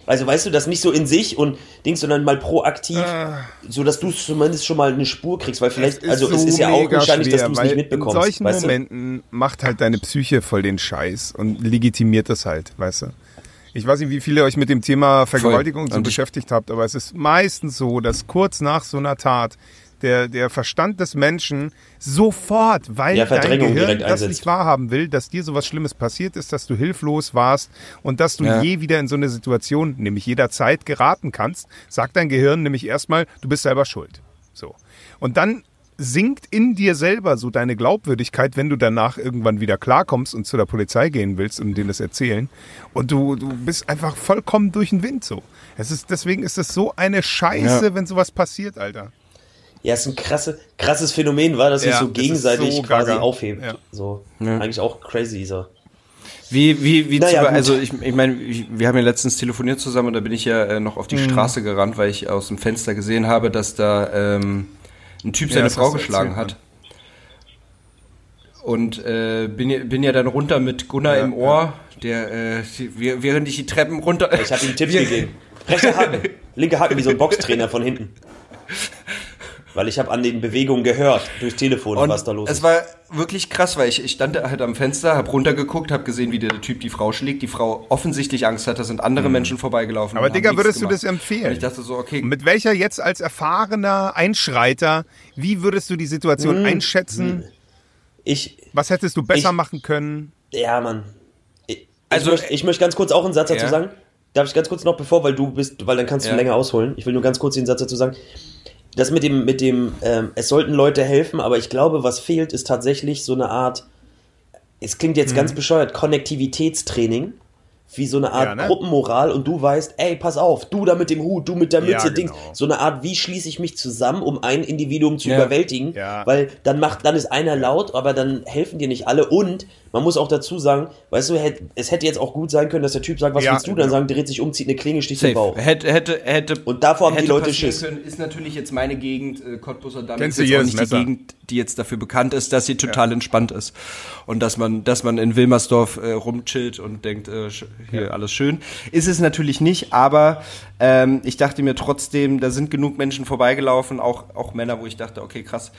S4: Also weißt du, das nicht so in sich und Dings, sondern mal proaktiv, so dass du zumindest schon mal eine Spur kriegst, weil vielleicht, also es ist ja auch wahrscheinlich, dass
S2: schwer,
S4: du es nicht mitbekommst.
S2: In solchen Momenten macht halt deine Psyche voll den Scheiß und legitimiert das halt, weißt du. Ich weiß nicht, wie viele euch mit dem Thema Vergewaltigung so
S3: Und ich-
S2: beschäftigt habt, aber es ist meistens so, dass kurz nach so einer Tat der, der Verstand des Menschen sofort, weil
S4: Ja,
S2: dein Gehirn das
S4: einsetzt.
S2: nicht wahrhaben will, dass dir sowas Schlimmes passiert ist, dass du hilflos warst und dass du
S3: Ja.
S2: je wieder in so eine Situation, nämlich jederzeit geraten kannst, sagt dein Gehirn nämlich erstmal, du bist selber schuld. So. Und dann sinkt in dir selber so deine Glaubwürdigkeit, wenn du danach irgendwann wieder klarkommst und zu der Polizei gehen willst und denen das erzählen. Und du, du bist einfach vollkommen durch den Wind so. Es ist, deswegen ist es so eine Scheiße,
S3: Ja.
S2: wenn sowas passiert, Alter.
S4: Ja, es ist ein krasse, krasses Phänomen, war, dass sich
S2: Ja,
S4: so
S2: das
S4: gegenseitig
S2: so
S4: quasi
S2: gaga.
S4: aufhebt.
S2: Ja.
S4: So,
S3: Ja.
S4: eigentlich auch crazy so.
S3: Wie, wie, wie
S4: Naja,
S3: also ich, ich meine, wir haben ja letztens telefoniert zusammen und da bin ich ja äh, noch auf die
S2: Mhm.
S3: Straße gerannt, weil ich aus dem Fenster gesehen habe, dass da ähm, ein Typ
S2: Ja,
S3: seine
S2: das
S3: Frau geschlagen
S2: erzählt,
S3: hat. Und äh, bin, ja- bin ja dann runter mit Gunnar
S2: Ja,
S3: im Ohr, der, äh, während ich die Treppen runter...
S4: Ich habe ihm Tipps gegeben. Rechter Haken, linker Haken, wie so ein Boxtrainer von hinten. Weil ich habe an den Bewegungen gehört, durchs Telefon,
S3: Und
S4: was da los
S3: es
S4: ist.
S3: war wirklich krass, weil ich, ich stand halt am Fenster, hab runtergeguckt, hab gesehen, wie der Typ die Frau schlägt. Die Frau offensichtlich Angst hat, da sind andere Menschen vorbeigelaufen.
S2: Mhm. Aber Digga, würdest du
S3: gemacht.
S2: das empfehlen?
S3: Und ich dachte so, okay,
S2: mit welcher jetzt als erfahrener Einschreiter, wie würdest du die Situation
S4: Hm.
S2: einschätzen?
S4: Ich,
S2: Was hättest du besser
S4: Ich-
S2: machen können?
S4: ja, Mann. Ich,
S3: Also,
S4: ich, möchte, ich möchte ganz kurz auch einen Satz dazu
S3: Ja.
S4: sagen. Darf ich ganz kurz noch, bevor, weil du bist, weil dann kannst du
S3: Ja.
S4: länger ausholen. Ich will nur ganz kurz den Satz dazu sagen. Das mit dem, mit dem, ähm, es sollten Leute helfen, aber ich glaube, was fehlt, ist tatsächlich so eine Art, es klingt jetzt
S2: Mhm.
S4: ganz bescheuert, Konnektivitätstraining. Wie so eine Art
S2: Ja, ne?
S4: Gruppenmoral und du weißt, ey, pass auf, du da mit dem Hut, du mit der
S2: Ja,
S4: Mütze, Dings.
S2: genau.
S4: So eine Art, wie schließe ich mich zusammen, um ein Individuum zu
S3: Ja.
S4: überwältigen?
S2: Ja.
S4: Weil dann macht, dann ist einer laut, aber dann helfen dir nicht alle. Und man muss auch dazu sagen, weißt du, es hätte jetzt auch gut sein können, dass der Typ sagt, was
S2: Ja,
S4: willst du dann
S2: genau.
S4: sagen, dreht sich um, zieht eine Klinge, sticht den
S3: safe.
S4: Bauch.
S3: Hätte, hätte, hätte,
S4: Und davor haben die Leute Schiss.
S3: Können, ist natürlich jetzt meine Gegend, äh, Cottbusser Damm,
S2: Kennst
S3: ist jetzt auch nicht die
S2: Messer?
S3: Gegend, die jetzt dafür bekannt ist, dass sie total entspannt ist. Und dass man, dass man in Wilmersdorf äh, rumchillt und denkt, äh, hier alles schön. Ist es natürlich nicht, aber ähm, ich dachte mir trotzdem, da sind genug Menschen vorbeigelaufen, auch, auch Männer, wo ich dachte, okay, krass.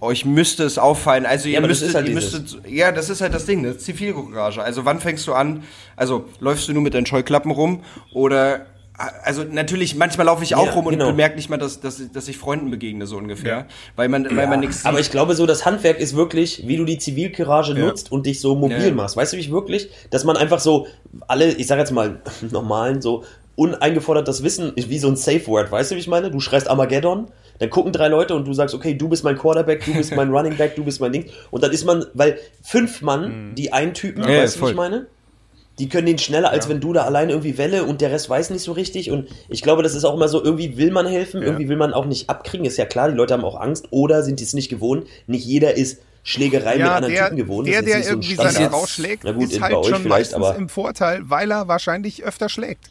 S3: Euch müsste es auffallen. Also ihr
S4: das
S3: müsstet,
S4: halt
S3: ihr müsstet, ja, das ist halt das Ding, ne? Zivilcourage. Also wann fängst du an? Also läufst du nur mit deinen Scheuklappen rum oder also natürlich, manchmal laufe ich auch
S4: Ja,
S3: rum und
S4: genau.
S3: bemerke nicht mal, dass, dass, dass ich Freunden begegne, so ungefähr.
S2: Ja.
S3: Weil man, weil man nichts
S4: Aber ich glaube, so das Handwerk ist wirklich, wie du die Zivilcourage
S2: Ja.
S4: nutzt und dich so mobil
S3: Ja.
S4: machst. Weißt du, wie ich wirklich, dass man einfach so alle, ich sag jetzt mal normalen, so uneingefordertes Wissen ist wie so ein Safe Word, weißt du, wie ich meine? Du schreist Armageddon, dann gucken drei Leute und du sagst, okay, du bist mein Quarterback, du bist mein Running Back, du bist mein Ding. Und dann ist man, weil fünf Mann, die einen Typen,
S3: Mhm. Ja,
S4: weißt du,
S3: voll.
S4: ich meine? Die können den schneller, als wenn du da alleine irgendwie Welle und der Rest weiß nicht so richtig. Und ich glaube, das ist auch immer so, irgendwie will man helfen, irgendwie will man auch nicht abkriegen. Ist ja klar, die Leute haben auch Angst oder sind es nicht gewohnt. Nicht jeder ist Schlägerei mit
S2: Ja,
S4: anderen
S2: der,
S4: Typen gewohnt.
S2: der, der
S4: so
S2: irgendwie
S4: Standard.
S2: seine Frau schlägt,
S4: Na gut,
S2: ist halt schon meistens
S4: aber
S2: im Vorteil, weil er wahrscheinlich öfter schlägt.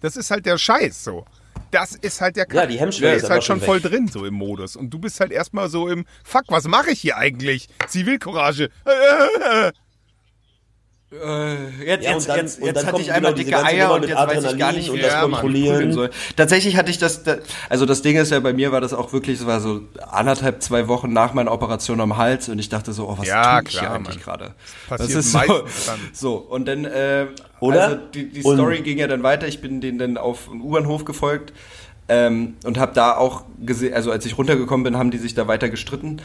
S2: Das ist halt der Scheiß so. Das ist halt der
S4: Ja, die Hemmschwelle
S2: Der
S4: ist
S2: ist halt schon
S4: schon
S2: voll
S4: weg.
S2: drin, so im Modus. Und du bist halt erstmal so im Fuck, was mache ich hier eigentlich? Zivilcourage.
S3: Äh, jetzt,
S4: Ja,
S3: jetzt,
S4: und dann-
S3: jetzt,
S4: und
S3: jetzt hatte ich einmal dicke Eier und jetzt weiß ich gar
S4: Adrenalin
S3: nicht,
S4: und
S3: wie
S4: das
S3: ich das
S4: Kontrollieren.
S3: soll. Tatsächlich hatte ich das, da- also das Ding ist ja, bei mir war das auch wirklich, es war so anderthalb, zwei Wochen nach meiner Operation am Hals und ich dachte so, oh, was
S2: Ja,
S3: tue ich
S2: klar,
S3: hier eigentlich
S2: Mann.
S3: gerade?
S2: passiert
S3: Das ist so, so, und dann, äh,
S4: Oder?
S3: also die, die
S4: Und-
S3: Story ging ja dann weiter, ich bin denen dann auf einen U-Bahnhof gefolgt, ähm, und habe da auch gesehen, also als ich runtergekommen bin, haben die sich da weiter gestritten.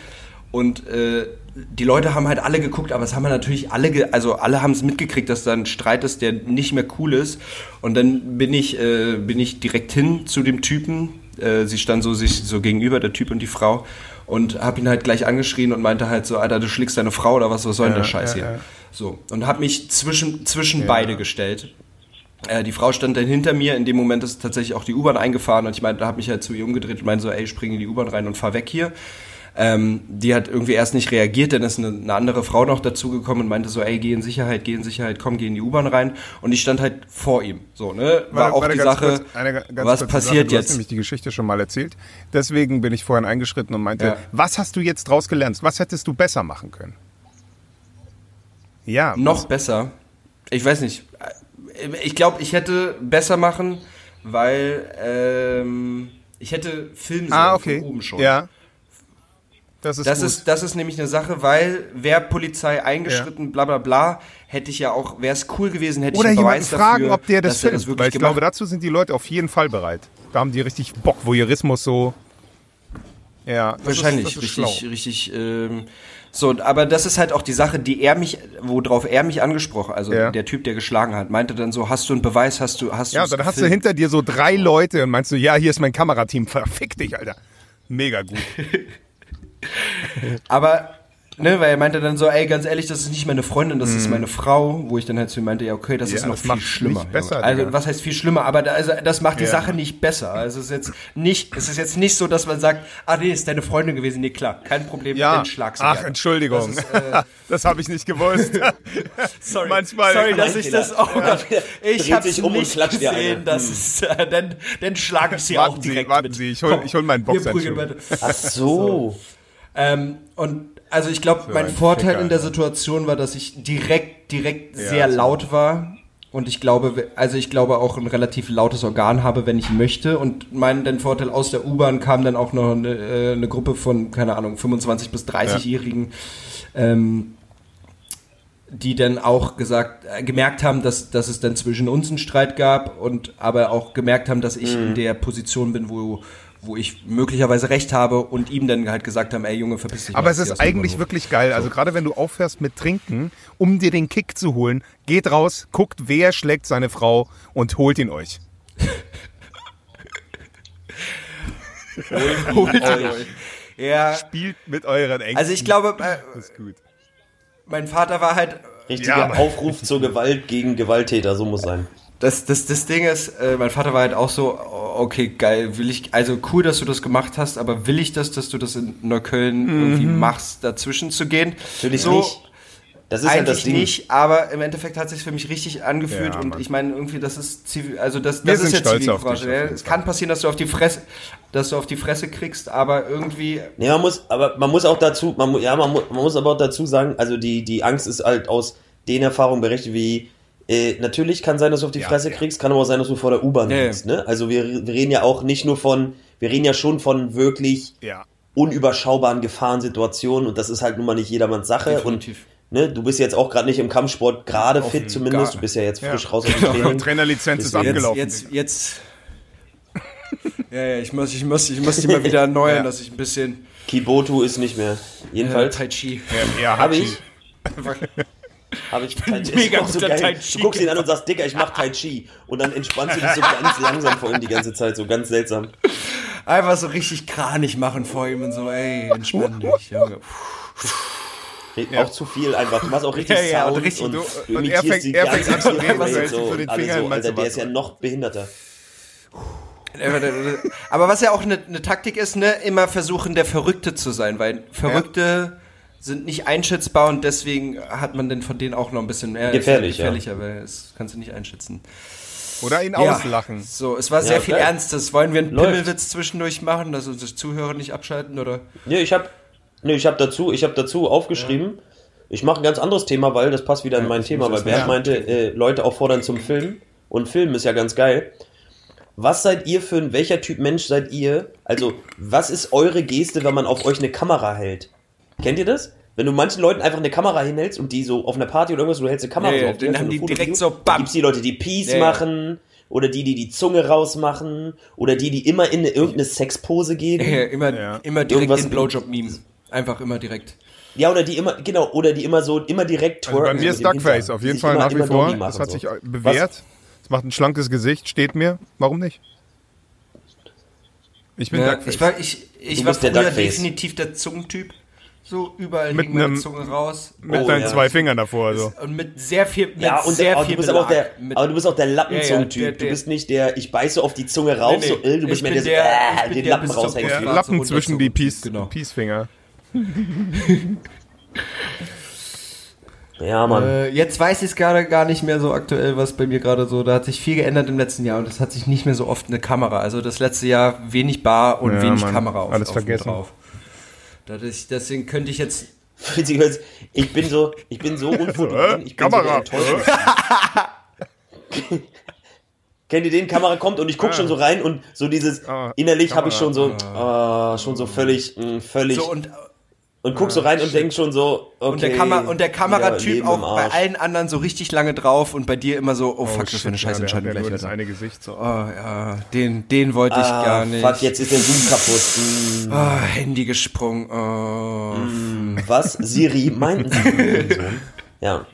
S3: Und äh, die Leute haben halt alle geguckt, aber es haben ja natürlich alle, also alle haben es mitgekriegt, dass da ein Streit ist, der nicht mehr cool ist. Und dann bin ich, äh, bin ich direkt hin zu dem Typen. Äh, sie stand so sich so gegenüber, der Typ und die Frau, und habe ihn halt gleich angeschrien und meinte halt so, Alter, du schlägst deine Frau oder was, was soll denn der Scheiß
S2: ja,
S3: hier?
S2: ja.
S3: So und habe mich zwischen zwischen beide gestellt. Äh, die Frau stand dann hinter mir. In dem Moment ist tatsächlich auch die U-Bahn eingefahren und ich meinte, da habe mich halt zu ihr umgedreht und meinte so, ey, spring in die U-Bahn rein und fahr weg hier. Ähm, die hat irgendwie erst nicht reagiert, dann ist eine, eine andere Frau noch dazugekommen und meinte so, ey, geh in Sicherheit, geh in Sicherheit, komm, geh in die U-Bahn rein. Und ich stand halt vor ihm. So, ne? War
S2: Warte-
S3: auch
S2: warte
S3: die Sache,
S2: kurz,
S3: was passiert
S2: Sache. Du hast
S3: jetzt?
S2: nämlich die Geschichte schon mal erzählt. Deswegen bin ich vorhin eingeschritten und meinte,
S3: Ja.
S2: was hast du jetzt draus gelernt? Was hättest du besser machen können? Ja,
S3: Noch besser. Ich weiß nicht. Ich glaube, ich hätte besser machen, weil ähm, ich hätte Film
S2: Ah, okay.
S3: von oben schon.
S2: Ja. Das ist
S3: Das
S2: gut.
S3: ist, das ist nämlich eine Sache, weil wäre Polizei eingeschritten, bla bla bla, hätte ich ja auch, wäre es cool gewesen, hätte
S2: Oder
S3: ich einen Beweis
S2: fragen,
S3: dafür,
S2: ob der das filmt.
S3: das wirklich
S2: weil ich glaube, dazu sind die Leute auf jeden Fall bereit. Da haben die richtig Bock, Voyeurismus so. Ja,
S3: Wahrscheinlich,
S2: ist,
S3: richtig, richtig. Ähm, so, aber das ist halt auch die Sache, die er mich, worauf er mich angesprochen, also
S2: Ja.
S3: der Typ, der geschlagen hat, meinte dann so, hast du einen Beweis, hast du, hast
S2: Ja, dann hast du
S3: gefilmt?
S2: hinter dir so drei Leute und meinst du, ja, hier ist mein Kamerateam. Verfick dich, Alter. Mega gut.
S3: Aber, ne, weil er meinte dann so, ey, ganz ehrlich, das ist nicht meine Freundin, das ist meine Frau, wo ich dann halt zu ihm meinte, ja, okay, das
S2: Mhm. Ja,
S3: ist noch
S2: das
S3: viel schlimmer.
S2: nicht besser,
S3: also,
S2: Digga.
S3: was heißt viel schlimmer? Aber da, also, das macht die
S2: Ja.
S3: Sache nicht besser. Also, es ist jetzt nicht, es ist jetzt nicht so, dass man sagt, ah, nee, ist deine Freundin gewesen. Nee, klar, kein Problem,
S2: Ja.
S3: dann schlag sie
S2: Ach,
S3: gerne.
S2: Entschuldigung.
S3: Das ist, äh,
S2: Das habe ich nicht gewusst.
S3: Sorry,
S2: Manchmal-
S3: sorry dass ich das auch.
S4: Ja.
S3: Ich habe
S4: um und
S3: nicht gesehen,
S4: Hm.
S3: es, äh, dann, dann schlage ich sie auch
S2: Warten Sie,
S3: direkt
S2: warten
S3: mit.
S2: Sie, ich hol- ich hol meinen Boxhandschuh.
S4: Ach so.
S3: Ähm, und also ich glaube, mein
S2: ein
S3: Vorteil
S2: Ficker,
S3: in der. Situation war, dass ich direkt, direkt
S2: Ja,
S3: sehr
S2: so.
S3: laut war. Und ich glaube, also ich glaube auch ein relativ lautes Organ habe, wenn ich möchte. Und mein den Vorteil aus der U-Bahn kam dann auch noch eine, äh, eine Gruppe von, keine Ahnung, 25 bis 30-Jährigen, ähm, die dann auch gesagt, äh, gemerkt haben, dass, dass es dann zwischen uns einen Streit gab und aber auch gemerkt haben, dass ich
S2: Mhm.
S3: in der Position bin, wo, wo ich möglicherweise recht habe und ihm dann halt gesagt haben, ey Junge, verpiss dich mal
S2: Aber es
S3: jetzt hier
S2: ist eigentlich wirklich geil. Also gerade wenn du aufhörst mit Trinken, um dir den Kick zu holen, geht raus, guckt, wer schlägt seine Frau und holt ihn euch.
S3: Holt ihn euch. Ja,
S2: Spielt mit euren Ängsten.
S3: also ich glaube, äh,
S2: Das ist gut.
S3: mein Vater war halt,
S4: Richtiger
S2: Ja.
S4: Aufruf zur Gewalt gegen Gewalttäter, so muss sein.
S3: Das, das, das Ding ist, äh, mein Vater war halt auch so, okay, geil, will ich, also cool, dass du das gemacht hast, aber will ich das, dass du das in Neukölln irgendwie machst, dazwischen zu gehen?
S4: Natürlich
S3: so,
S4: nicht. Das ist halt das
S3: Eigentlich
S4: Ding.
S3: nicht, aber im Endeffekt hat sich für mich richtig angefühlt
S2: Ja,
S3: und ich meine irgendwie, das ist Zivil, also das,
S2: Wir
S3: das
S2: sind
S3: ist ja
S2: stolz auf dich,
S3: Zivilcourage. ja. Es kann passieren, dass du auf die Fresse, dass du auf die Fresse kriegst, aber irgendwie
S4: Nee, man muss, aber man muss auch dazu, man, ja, man, man muss aber auch dazu sagen, also die, die Angst ist halt aus den Erfahrungen berichtet, wie, äh, natürlich kann sein, dass du auf die
S2: Ja,
S4: Fresse
S2: ja.
S4: kriegst, kann aber auch sein, dass du vor der U-Bahn
S3: Ja, ja.
S4: liegst, ne? Also wir, wir reden ja auch nicht nur von, wir reden ja schon von wirklich
S2: Ja.
S4: unüberschaubaren Gefahrensituationen und das ist halt nun mal nicht jedermanns Sache
S3: Definitiv.
S4: und ne, du bist jetzt auch gerade nicht im Kampfsport gerade fit zumindest,
S3: gar-
S4: du bist ja jetzt
S2: Ja.
S4: frisch raus aus dem
S2: Genau.
S4: Training.
S2: Trainerlizenz ist abgelaufen.
S3: Jetzt, jetzt. ja, ja, ich muss, ich muss, ich muss die mal wieder erneuern,
S2: Ja.
S3: dass ich ein bisschen
S4: Kibotu ist nicht mehr.
S3: äh,
S4: Jedenfalls
S3: Tai Chi.
S2: ja, ja,
S4: habe ich Habe ich Tai Chi.
S3: mega
S4: so
S3: guter
S4: geil.
S3: Tai
S4: Du guckst ihn an und sagst, Digga, ich mach Tai Chi. Und dann entspannst du dich so ganz langsam vor ihm die ganze Zeit, so ganz seltsam.
S3: Einfach so richtig kranig machen vor ihm und so, ey, entspann dich. Junge.
S4: Auch zu viel einfach. Du machst auch richtig
S3: Ja, ja, und
S4: Sound
S3: richtig
S4: und du
S2: und er
S4: imitierst
S2: fängt-
S4: die
S2: er
S4: ganze
S2: fängt an zu reden,
S4: und
S2: so den
S4: Alle
S2: Finger
S4: so, Alter, der ist ja noch behinderter.
S3: Aber was ja auch eine, eine Taktik ist, ne, immer versuchen, der Verrückte zu sein, weil Verrückte sind nicht einschätzbar und deswegen hat man denn von denen auch noch ein bisschen mehr.
S4: Gefährlich,
S3: ist ja gefährlicher, weil das kannst du nicht einschätzen.
S2: Oder ihn
S3: Ja.
S2: auslachen.
S3: So, es war sehr
S4: Ja,
S3: viel. Ernstes. Wollen wir einen
S4: Läuft.
S3: Pimmelwitz zwischendurch machen, dass unsere Zuhörer nicht abschalten oder?
S4: Nee, ich hab, nee, ich hab dazu, ich hab dazu aufgeschrieben, ich mache ein ganz anderes Thema, weil das passt wieder in mein Thema, weil Bert meinte, äh, Leute auffordern zum Film. Und Film ist ja ganz geil. Was seid ihr für ein, welcher Typ Mensch seid ihr? Also, was ist eure Geste, wenn man auf euch eine Kamera hält? Kennt ihr das? Wenn du manchen Leuten einfach eine Kamera hinhältst und die so auf einer Party oder irgendwas, du hältst eine Kamera
S3: Ja,
S4: so
S3: ja,
S4: auf
S3: dann haben die
S4: Foto-
S3: direkt so, bam.
S4: gibt's die Leute, die Peace
S3: ja.
S4: machen oder die, die die Zunge rausmachen oder die, die immer in eine, irgendeine Sexpose gehen.
S3: Ja, immer,
S2: Ja.
S3: immer direkt
S4: Irgendwas-
S3: in Blowjob-Meme. Einfach immer direkt.
S4: Ja, oder die immer, genau, oder die immer so, immer direkt
S2: Also bei mir ist Duckface auf jeden Fall
S4: immer-
S2: nach wie vor. Das hat
S4: so.
S2: sich bewährt. Es macht ein schlankes Gesicht, steht mir. Warum nicht? Ich bin
S3: Ja,
S2: Duckface.
S3: ich war, ich, ich
S4: Du
S3: war früher
S4: Duckface.
S3: definitiv der Zungentyp. So überall
S2: Mit
S3: hing meine
S2: einem-
S3: Zunge raus.
S2: mit
S4: Oh,
S2: deinen
S4: ja.
S2: zwei Fingern davor. So.
S3: Und mit sehr viel, mit
S4: Ja, und
S3: sehr
S4: aber
S3: viel
S4: du bist aber auch der, aber du bist auch der Lappenzungentyp.
S3: Ja, ja,
S4: du bist nicht der, ich beiße auf die Zunge rauf,
S3: Nee, nee.
S4: so, äh, du bist mehr der, so,
S3: der-
S4: äh, den
S3: der
S4: Lappen raushängen.
S2: Ja, Lappen zwischen die Peace,
S3: genau.
S2: Peace-Finger.
S4: Ja, Mann.
S3: Äh, jetzt weiß ich es gerade gar nicht mehr so aktuell, was bei mir gerade so, da hat sich viel geändert im letzten Jahr und es hat sich nicht mehr so oft eine Kamera. Also das letzte Jahr wenig Bar und
S2: Ja,
S3: wenig
S2: Mann.
S3: Kamera auf,
S2: Alles
S3: auf
S2: vergessen.
S3: drauf. Dadurch, deswegen könnte ich jetzt
S4: ich bin so, ich bin so unfotogen, ich bin so
S2: Kamera.
S4: Enttäuschung. Kennt ihr den? Kamera kommt und ich guck schon so rein und so dieses,
S2: Ah,
S4: innerlich habe ich schon so, ah, schon so völlig, mh, völlig,
S3: so und,
S4: und guck so rein und denk schon so, okay.
S3: und der, Kamera und der Kameratyp auch bei allen anderen so richtig lange drauf und bei dir immer so, oh, fuck, das
S2: shit,
S3: wäre eine scheiß
S2: ja, der hat
S3: Entscheidung
S2: ja
S3: gleich
S2: das
S3: wieder.
S2: eine Gesicht. So.
S3: Oh ja, den, den wollte ich
S4: ah,
S3: gar nicht.
S4: Fuck, jetzt ist der Zoom kaputt. Mm.
S3: Oh, Handy gesprungen. Oh,
S4: Was? Siri, meinten Sie? Ja.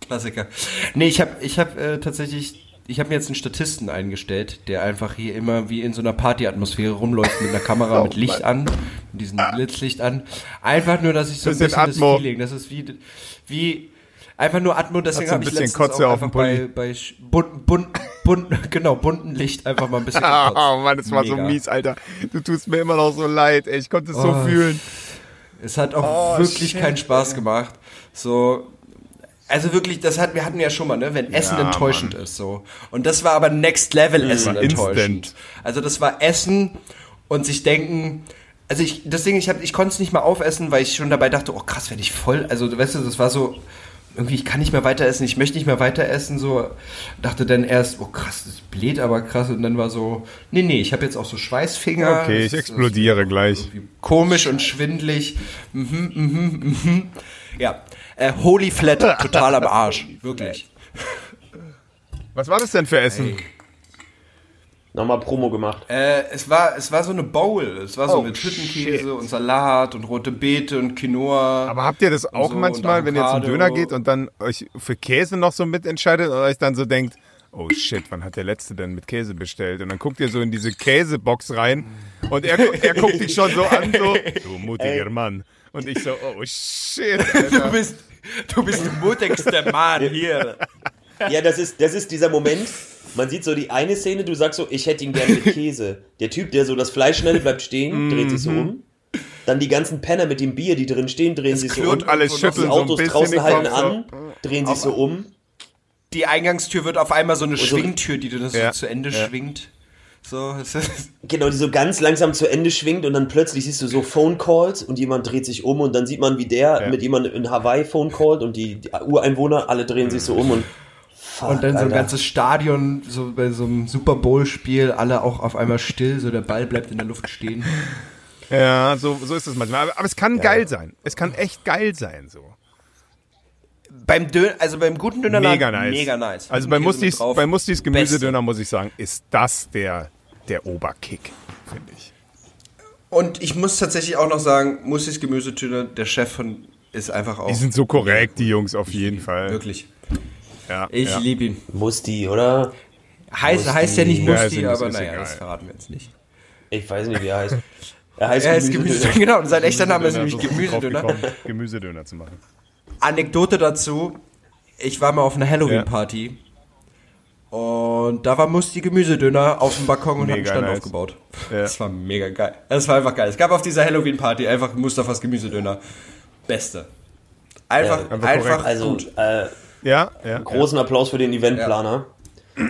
S3: Klassiker. Nee, ich habe ich hab, äh, tatsächlich, ich habe mir jetzt einen Statisten eingestellt, der einfach hier immer wie in so einer Partyatmosphäre rumläuft mit einer Kamera mit Licht an, mit diesem Blitzlicht an. Einfach nur, dass ich so ein
S2: Bisschen
S3: bisschen das Feeling, das ist wie, wie einfach nur Atmo, deswegen habe ich
S2: bisschen
S3: letztens
S2: Kotze
S3: auch
S2: auf dem
S3: einfach bei, bei bunt, bunt, bunt, genau, bunten Licht einfach mal ein bisschen gekotzt.
S2: Oh Mann, das war so
S3: Mega.
S2: mies, Alter. Du tust mir immer noch so leid. Ey, ich konnte es so
S3: Oh,
S2: fühlen.
S3: Es hat auch
S2: Oh,
S3: wirklich
S2: shit,
S3: keinen Spaß gemacht. So, also wirklich, das hat, wir hatten ja schon mal, ne, wenn Essen
S2: Ja,
S3: enttäuschend ist, so. Und das war aber Next Level Essen enttäuschend.
S2: instant.
S3: Also das war Essen und sich denken, also ich, deswegen, ich hab, ich konnte es nicht mal aufessen, weil ich schon dabei dachte, oh krass, werde ich voll. Also, du weißt du, das war so, irgendwie, ich kann nicht mehr weiter essen, ich möchte nicht mehr weiter essen, so. Dachte dann erst, oh krass, das bläht aber krass. Und dann war so, nee, nee, ich habe jetzt auch so Schweißfinger.
S2: Okay, ich
S3: Das
S2: explodiere gleich.
S3: komisch und schwindlig. Mhm, mhm, mhm. Ja, äh, Holy Flat, total am Arsch, wirklich.
S2: Was war das denn für Essen?
S4: Nochmal Promo gemacht.
S3: Äh, es war, es war so eine Bowl. Es war so
S2: Oh,
S3: mit Hüttenkäse und Salat und rote Beete und Quinoa.
S2: Aber habt ihr das auch
S3: so,
S2: manchmal, wenn ihr zum. Döner geht und dann euch für Käse noch so mitentscheidet und euch dann so denkt, oh shit, wann hat der Letzte denn mit Käse bestellt? Und dann guckt ihr so in diese Käsebox rein und er, er guckt dich schon so an, so, du mutiger Mann. Und ich so, oh shit,
S3: du
S2: Alter.
S3: bist, du bist der mutigste Mann hier.
S4: Ja, das ist, das ist dieser Moment. Man sieht so die eine Szene, du sagst so, ich hätte ihn gerne mit Käse. Der Typ, der so das Fleisch schneidet, bleibt stehen, dreht sich so um. Dann die ganzen Penner mit dem Bier, die drin stehen, drehen sich so um.
S2: Und alles
S3: und
S2: schütteln
S4: Die
S2: so ein
S4: Autos
S2: bisschen
S4: draußen halten an, drehen sich so um.
S3: Die Eingangstür wird auf einmal so eine
S4: so-
S3: Schwingtür, die dann so
S2: Ja,
S3: zu Ende
S2: ja.
S3: schwingt. So,
S4: Genau, die so ganz langsam zu Ende schwingt und dann plötzlich siehst du so Phone Calls und jemand dreht sich um und dann sieht man, wie der
S2: Ja.
S4: mit jemandem in Hawaii Phone callt und die, die Ureinwohner alle drehen sich so um und fuck,
S3: und dann so ein
S4: Alter.
S3: ganzes Stadion, so bei so einem Super Bowl-Spiel, alle auch auf einmal still, so der Ball bleibt in der Luft stehen.
S2: Ja, so, so ist es manchmal. Aber, aber es kann geil sein. Es kann echt geil sein, so.
S3: Beim Döner, also beim guten Döner
S2: Mega nice.
S3: Mega nice.
S2: Also bei Mustis, bei Mustis Gemüsedöner muss ich sagen, ist das der, der Oberkick, finde ich.
S3: Und ich muss tatsächlich auch noch sagen, Mussis Gemüsedöner, der Chef von ist einfach auch.
S2: Die sind so korrekt, die Jungs, auf jeden Fall.
S3: Wirklich.
S2: Ja,
S3: Ich
S2: ja.
S3: liebe ihn.
S4: Musti, oder?
S3: Heißt,
S4: Musti.
S3: heißt ja nicht
S2: Ja,
S3: Musti,
S2: ist-
S3: aber naja,
S2: egal.
S3: das verraten wir jetzt nicht.
S4: Ich weiß nicht, wie er heißt. Er heißt,
S3: Er ist Gemüse, genau, und sein echter Name ist nämlich
S2: Gemüsedöner,
S3: Gemüsedöner.
S2: Gemüsedöner zu machen.
S3: Anekdote dazu. Ich war mal auf einer Halloween-Party. Und da war Musti Gemüsedöner auf dem Balkon und hat einen
S2: Mega
S3: Stand
S2: nice.
S3: aufgebaut.
S2: Ja.
S3: Das war mega geil. Das war einfach geil. Es gab auf dieser Halloween-Party einfach Mustafas Gemüsedöner. Beste. Einfach,
S4: Ja,
S2: einfach
S3: einfach.
S4: Also,
S3: gut.
S4: äh,
S2: Ja, ja.
S4: großen Applaus für den Eventplaner.